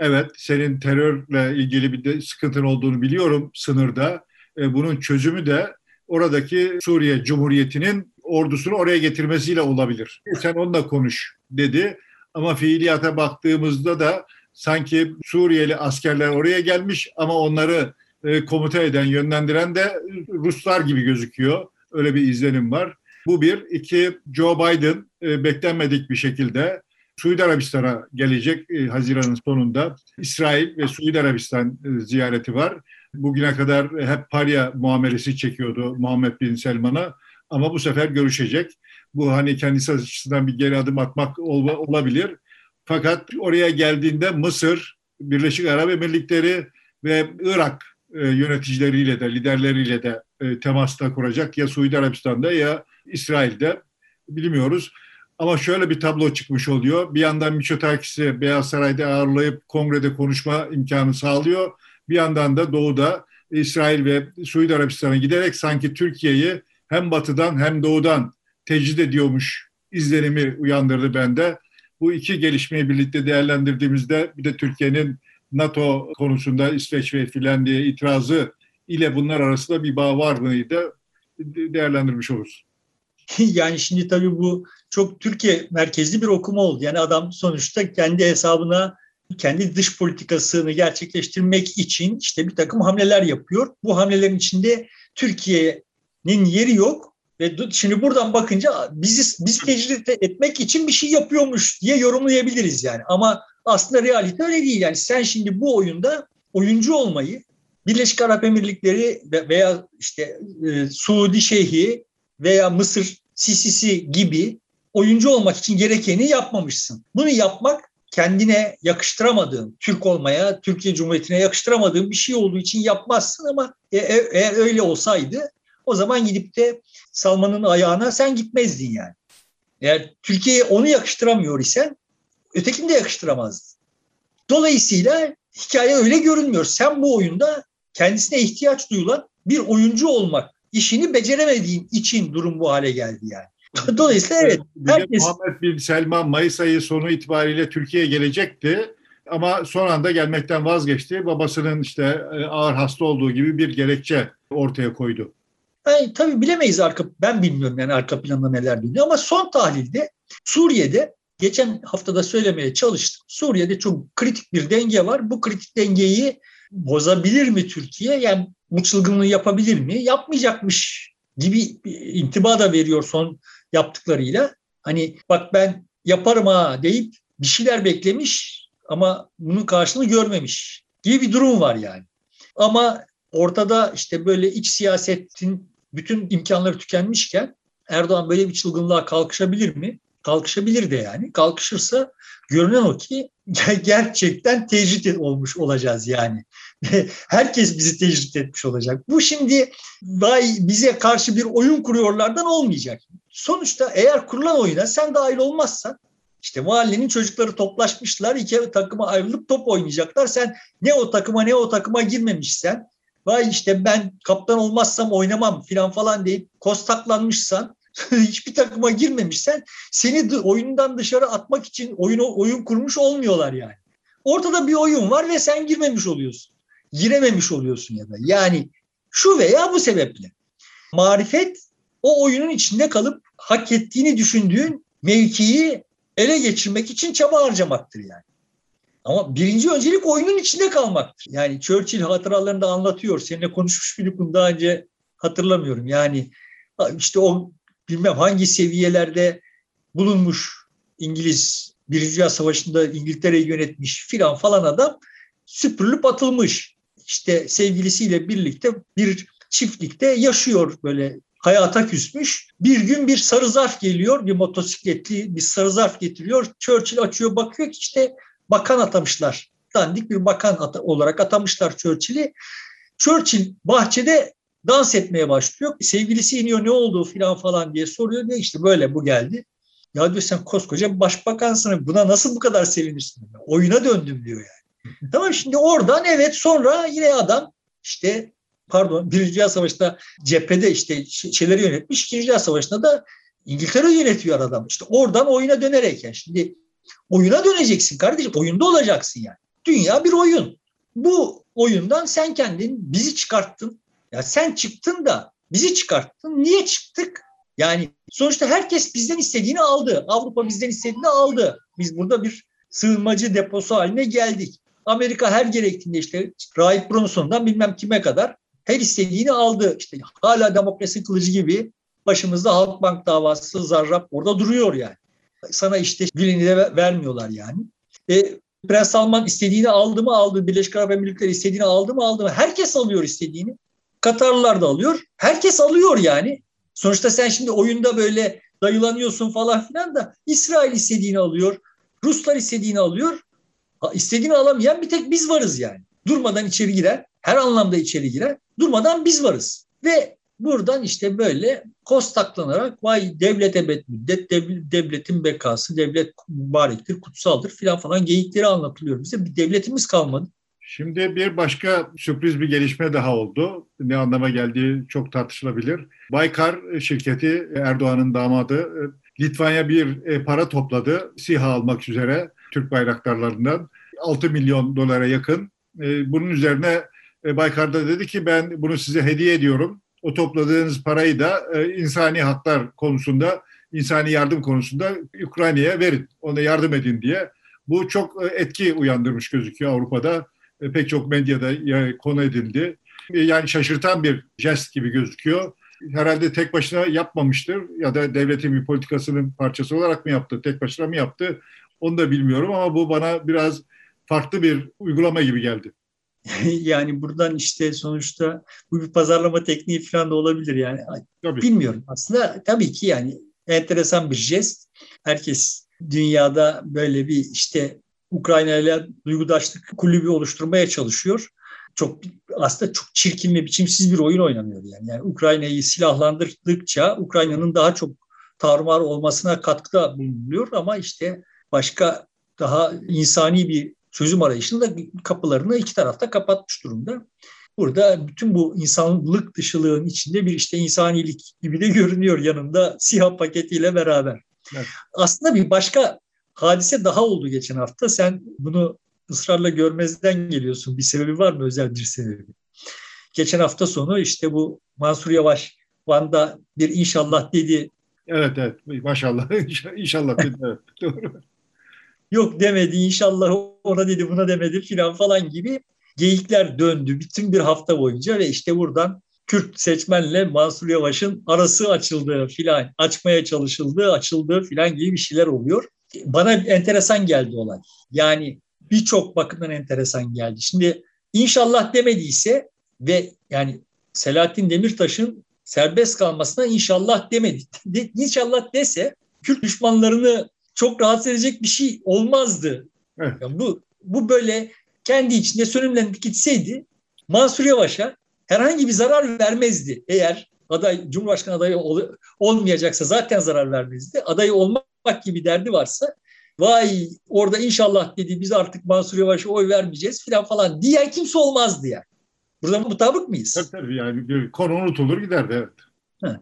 Evet, senin terörle ilgili bir de sıkıntın olduğunu biliyorum sınırda. E, bunun çözümü de oradaki Suriye Cumhuriyeti'nin ordusunu oraya getirmesiyle olabilir. Sen onunla konuş dedi. Ama fiiliyata baktığımızda da sanki Suriyeli askerler oraya gelmiş ama onları e, komuta eden, yönlendiren de Ruslar gibi gözüküyor. Öyle bir izlenim var. Bu bir. iki Joe Biden e, beklenmedik bir şekilde Suudi Arabistan'a gelecek e, Haziran'ın sonunda. İsrail ve Suudi Arabistan e, ziyareti var. Bugüne kadar hep parya muamelesi çekiyordu Muhammed Bin Selman'a ama bu sefer görüşecek. Bu hani kendisi açısından bir geri adım atmak ol, olabilir. Fakat oraya geldiğinde Mısır, Birleşik Arap Emirlikleri ve Irak e, yöneticileriyle de liderleriyle de e, temasta kuracak ya Suudi Arabistan'da ya İsrail'de bilmiyoruz. Ama şöyle bir tablo çıkmış oluyor. Bir yandan Miçotakis'i Beyaz Saray'da ağırlayıp kongrede konuşma imkanı sağlıyor. Bir yandan da doğuda İsrail ve Suudi Arabistan'a giderek sanki Türkiye'yi hem batıdan hem doğudan tecrid ediyormuş izlenimi uyandırdı bende. Bu iki gelişmeyi birlikte değerlendirdiğimizde bir de Türkiye'nin NATO konusunda İsveç ve Finlandiya itirazı ile bunlar arasında bir bağ var mıydı değerlendirmiş oluruz. yani şimdi tabii bu çok Türkiye merkezli bir okuma oldu. Yani adam sonuçta kendi hesabına kendi dış politikasını gerçekleştirmek için işte bir takım hamleler yapıyor. Bu hamlelerin içinde Türkiye'nin yeri yok ve şimdi buradan bakınca bizi biz tecrit etmek için bir şey yapıyormuş diye yorumlayabiliriz yani. Ama aslında realite öyle değil. Yani sen şimdi bu oyunda oyuncu olmayı Birleşik Arap Emirlikleri veya işte e, Suudi Şeyhi veya Mısır CCC gibi oyuncu olmak için gerekeni yapmamışsın. Bunu yapmak kendine yakıştıramadığın, Türk olmaya, Türkiye Cumhuriyeti'ne yakıştıramadığın bir şey olduğu için yapmazsın ama e, e, eğer öyle olsaydı o zaman gidip de Salman'ın ayağına sen gitmezdin yani. Eğer Türkiye'ye onu yakıştıramıyor isen ötekini de yakıştıramazdın. Dolayısıyla hikaye öyle görünmüyor. Sen bu oyunda kendisine ihtiyaç duyulan bir oyuncu olmak işini beceremediğin için durum bu hale geldi yani. Dolayısıyla evet. Herkes... Muhammed Bin Selman Mayıs ayı sonu itibariyle Türkiye'ye gelecekti. Ama son anda gelmekten vazgeçti. Babasının işte e, ağır hasta olduğu gibi bir gerekçe ortaya koydu. Yani, tabii bilemeyiz arka, ben bilmiyorum yani arka planda neler dönüyor ama son tahlilde Suriye'de geçen haftada söylemeye çalıştım. Suriye'de çok kritik bir denge var. Bu kritik dengeyi bozabilir mi Türkiye? Yani bu çılgınlığı yapabilir mi? Yapmayacakmış gibi intiba da veriyor son yaptıklarıyla. Hani bak ben yaparım ha deyip bir şeyler beklemiş ama bunun karşılığını görmemiş gibi bir durum var yani. Ama ortada işte böyle iç siyasetin bütün imkanları tükenmişken Erdoğan böyle bir çılgınlığa kalkışabilir mi? Kalkışabilir de yani. Kalkışırsa görünen o ki gerçekten tecrit olmuş olacağız yani. Herkes bizi tecrit etmiş olacak. Bu şimdi vay bize karşı bir oyun kuruyorlardan olmayacak. Sonuçta eğer kurulan oyuna sen dahil olmazsan işte mahallenin çocukları toplaşmışlar, iki takıma ayrılıp top oynayacaklar. Sen ne o takıma ne o takıma girmemişsen, vay işte ben kaptan olmazsam oynamam filan falan deyip kostaklanmışsan hiçbir takıma girmemişsen seni oyundan dışarı atmak için oyunu oyun kurmuş olmuyorlar yani. Ortada bir oyun var ve sen girmemiş oluyorsun. Girememiş oluyorsun ya da. Yani şu veya bu sebeple. Marifet o oyunun içinde kalıp hak ettiğini düşündüğün mevkiyi ele geçirmek için çaba harcamaktır yani. Ama birinci öncelik oyunun içinde kalmaktır. Yani Churchill hatıralarında anlatıyor. Seninle konuşmuş bir bunu daha önce hatırlamıyorum. Yani işte o bilmem hangi seviyelerde bulunmuş İngiliz Birinci Dünya Savaşı'nda İngiltere'yi yönetmiş filan falan adam süpürülüp atılmış. İşte sevgilisiyle birlikte bir çiftlikte yaşıyor böyle hayata küsmüş. Bir gün bir sarı zarf geliyor, bir motosikletli bir sarı zarf getiriyor. Churchill açıyor bakıyor ki işte bakan atamışlar. Dandik bir bakan olarak atamışlar Churchill'i. Churchill bahçede dans etmeye başlıyor. Sevgilisi iniyor ne oldu filan falan diye soruyor. Ne işte böyle bu geldi. Ya diyor sen koskoca başbakansın buna nasıl bu kadar sevinirsin? Oyuna döndüm diyor yani. tamam şimdi oradan evet sonra yine adam işte pardon Birinci Dünya Savaşı'nda cephede işte şeyleri yönetmiş. İkinci Dünya Savaşı'nda da İngiltere yönetiyor adam. İşte oradan oyuna dönerek yani. Şimdi oyuna döneceksin kardeşim. Oyunda olacaksın yani. Dünya bir oyun. Bu oyundan sen kendin bizi çıkarttın. Ya sen çıktın da bizi çıkarttın. Niye çıktık? Yani sonuçta herkes bizden istediğini aldı. Avrupa bizden istediğini aldı. Biz burada bir sığınmacı deposu haline geldik. Amerika her gerektiğinde işte Rahip Brunson'dan bilmem kime kadar her istediğini aldı. İşte hala demokrasi kılıcı gibi başımızda Halkbank davası zarrap orada duruyor yani. Sana işte güleni de vermiyorlar yani. E, Prens Salman istediğini aldı mı aldı. Birleşik Arap Emirlikleri istediğini aldı mı aldı mı. Herkes alıyor istediğini. Katarlılar da alıyor. Herkes alıyor yani. Sonuçta sen şimdi oyunda böyle dayılanıyorsun falan filan da İsrail istediğini alıyor. Ruslar istediğini alıyor. İstediğini alamayan bir tek biz varız yani. Durmadan içeri girer. Her anlamda içeri girer. Durmadan biz varız. Ve buradan işte böyle kostaklanarak vay devlete müddet, devletin bekası, devlet mübarektir, kutsaldır filan falan geyikleri anlatılıyor bize. Bir devletimiz kalmadı. Şimdi bir başka sürpriz bir gelişme daha oldu. Ne anlama geldiği çok tartışılabilir. Baykar şirketi Erdoğan'ın damadı e, Litvanya bir e, para topladı SİHA almak üzere Türk bayraktarlarından 6 milyon dolara yakın. E, bunun üzerine Baykar da dedi ki ben bunu size hediye ediyorum. O topladığınız parayı da insani haklar konusunda, insani yardım konusunda Ukrayna'ya verin. Ona yardım edin diye. Bu çok etki uyandırmış gözüküyor Avrupa'da. E, pek çok medyada konu edildi. E, yani şaşırtan bir jest gibi gözüküyor. Herhalde tek başına yapmamıştır ya da devletin bir politikasının parçası olarak mı yaptı, tek başına mı yaptı onu da bilmiyorum ama bu bana biraz farklı bir uygulama gibi geldi. yani buradan işte sonuçta bu bir pazarlama tekniği falan da olabilir yani. Tabii. Bilmiyorum aslında tabii ki yani enteresan bir jest. Herkes dünyada böyle bir işte Ukrayna ile duygudaşlık kulübü oluşturmaya çalışıyor. Çok aslında çok çirkin ve biçimsiz bir oyun oynanıyor yani. Yani Ukrayna'yı silahlandırdıkça Ukrayna'nın daha çok tarumar olmasına katkıda bulunuyor ama işte başka daha insani bir çözüm arayışında da kapılarını iki tarafta kapatmış durumda. Burada bütün bu insanlık dışılığın içinde bir işte insanilik gibi de görünüyor yanında siyah paketiyle beraber. Evet. Aslında bir başka hadise daha oldu geçen hafta. Sen bunu ısrarla görmezden geliyorsun. Bir sebebi var mı? Özel bir sebebi. Geçen hafta sonu işte bu Mansur Yavaş Van'da bir inşallah dedi. Evet evet maşallah inşallah dedi evet doğru. Yok demedi inşallah ona dedi buna demedi filan falan gibi geyikler döndü bütün bir hafta boyunca ve işte buradan Kürt seçmenle Mansur Yavaş'ın arası açıldı filan, açmaya çalışıldı, açıldı filan gibi bir şeyler oluyor bana enteresan geldi olay. Yani birçok bakımdan enteresan geldi. Şimdi inşallah demediyse ve yani Selahattin Demirtaş'ın serbest kalmasına inşallah demedi. De, inşallah dese Kürt düşmanlarını çok rahatsız edecek bir şey olmazdı. Evet. Yani bu bu böyle kendi içinde sönümlenip gitseydi Mansur Yavaş'a herhangi bir zarar vermezdi. Eğer aday Cumhurbaşkanı adayı ol, olmayacaksa zaten zarar vermezdi. Adayı olmak gibi derdi varsa vay orada inşallah dedi biz artık Mansur Yavaş'a oy vermeyeceğiz filan falan diyen kimse olmazdı yani. Burada mutabık mıyız? Tabii tabii yani konu unutulur giderdi evet. Ha.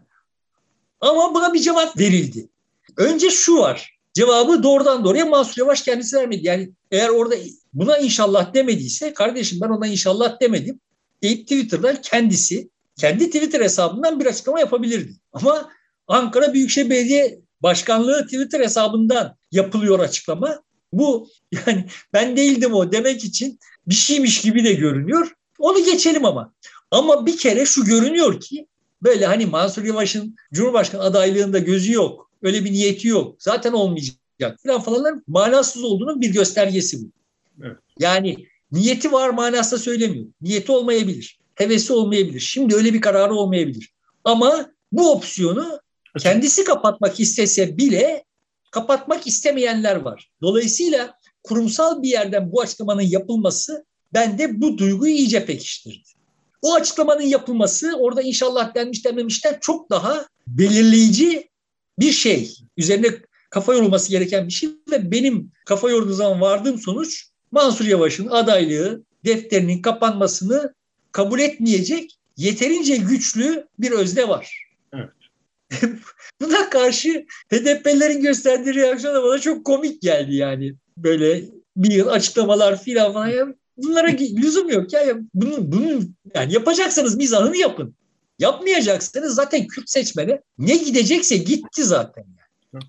Ama buna bir cevap verildi. Önce şu var. Cevabı doğrudan doğruya Mansur Yavaş kendisi vermedi. Yani eğer orada buna inşallah demediyse kardeşim ben ona inşallah demedim deyip Twitter'dan kendisi kendi Twitter hesabından bir açıklama yapabilirdi. Ama Ankara Büyükşehir Belediye Başkanlığı Twitter hesabından yapılıyor açıklama. Bu yani ben değildim o demek için bir şeymiş gibi de görünüyor. Onu geçelim ama. Ama bir kere şu görünüyor ki böyle hani Mansur Yavaş'ın Cumhurbaşkanı adaylığında gözü yok. Öyle bir niyeti yok. Zaten olmayacak falan falanlar manasız olduğunun bir göstergesi bu. Evet. Yani niyeti var manasında söylemiyor. Niyeti olmayabilir. Hevesi olmayabilir. Şimdi öyle bir kararı olmayabilir. Ama bu opsiyonu kendisi kapatmak istese bile kapatmak istemeyenler var. Dolayısıyla kurumsal bir yerden bu açıklamanın yapılması bende bu duyguyu iyice pekiştirdi. O açıklamanın yapılması orada inşallah denmiş dememişten çok daha belirleyici bir şey. Üzerine kafa yorulması gereken bir şey ve benim kafa yorduğum zaman vardığım sonuç Mansur Yavaş'ın adaylığı defterinin kapanmasını kabul etmeyecek yeterince güçlü bir özne var. Buna karşı HDP'lerin gösterdiği reaksiyon da bana çok komik geldi yani. Böyle bir yıl açıklamalar filan falan. Bunlara lüzum yok ya. Bunun, bunun yani yapacaksanız mizahını yapın. Yapmayacaksanız zaten Kürt seçmeni ne gidecekse gitti zaten. Yani.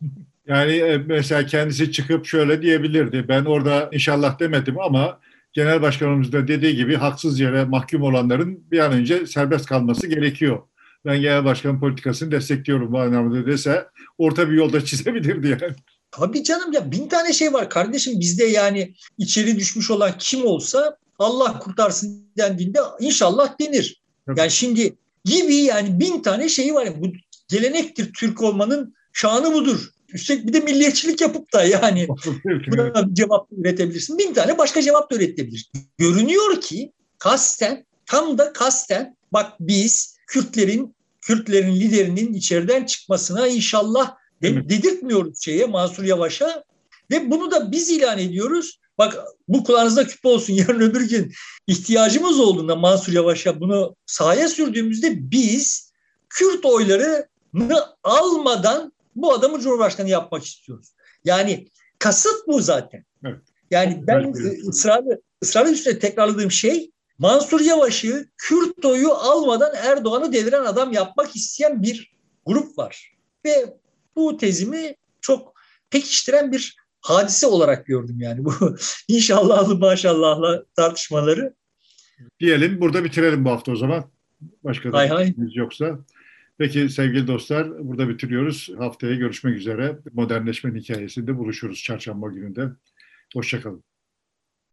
Yani e, mesela kendisi çıkıp şöyle diyebilirdi. Ben orada inşallah demedim ama genel başkanımız da dediği gibi haksız yere mahkum olanların bir an önce serbest kalması gerekiyor. Ben genel başkan politikasını destekliyorum bu anlamda dese orta bir yolda çizebilirdi yani. Tabii canım ya bin tane şey var kardeşim bizde yani içeri düşmüş olan kim olsa Allah kurtarsın dendiğinde inşallah denir. Yani şimdi gibi yani bin tane şeyi var. Bu gelenektir Türk olmanın şanı budur. Üstelik bir de milliyetçilik yapıp da yani buna bir cevap üretebilirsin. Bin tane başka cevap da üretebilirsin. Görünüyor ki kasten tam da kasten bak biz Kürtlerin Kürtlerin liderinin içeriden çıkmasına inşallah de, dedirtmiyoruz şeye Mansur Yavaş'a ve bunu da biz ilan ediyoruz. Bak bu kulağınızda küpe olsun yarın öbür gün ihtiyacımız olduğunda Mansur Yavaş'a bunu sahaya sürdüğümüzde biz Kürt oylarını almadan bu adamı Cumhurbaşkanı yapmak istiyoruz. Yani kasıt bu zaten. Evet. Yani ben ısrarlı, ısrarlı üstüne tekrarladığım şey Mansur Yavaş'ı Kürt oyu almadan Erdoğan'ı deviren adam yapmak isteyen bir grup var. Ve bu tezimi çok pekiştiren bir hadise olarak gördüm yani bu inşallahlı maşallahla tartışmaları. Diyelim burada bitirelim bu hafta o zaman. Başka da hay yoksa. Peki sevgili dostlar burada bitiriyoruz. Haftaya görüşmek üzere. Modernleşmenin hikayesinde buluşuruz çarşamba gününde. Hoşçakalın.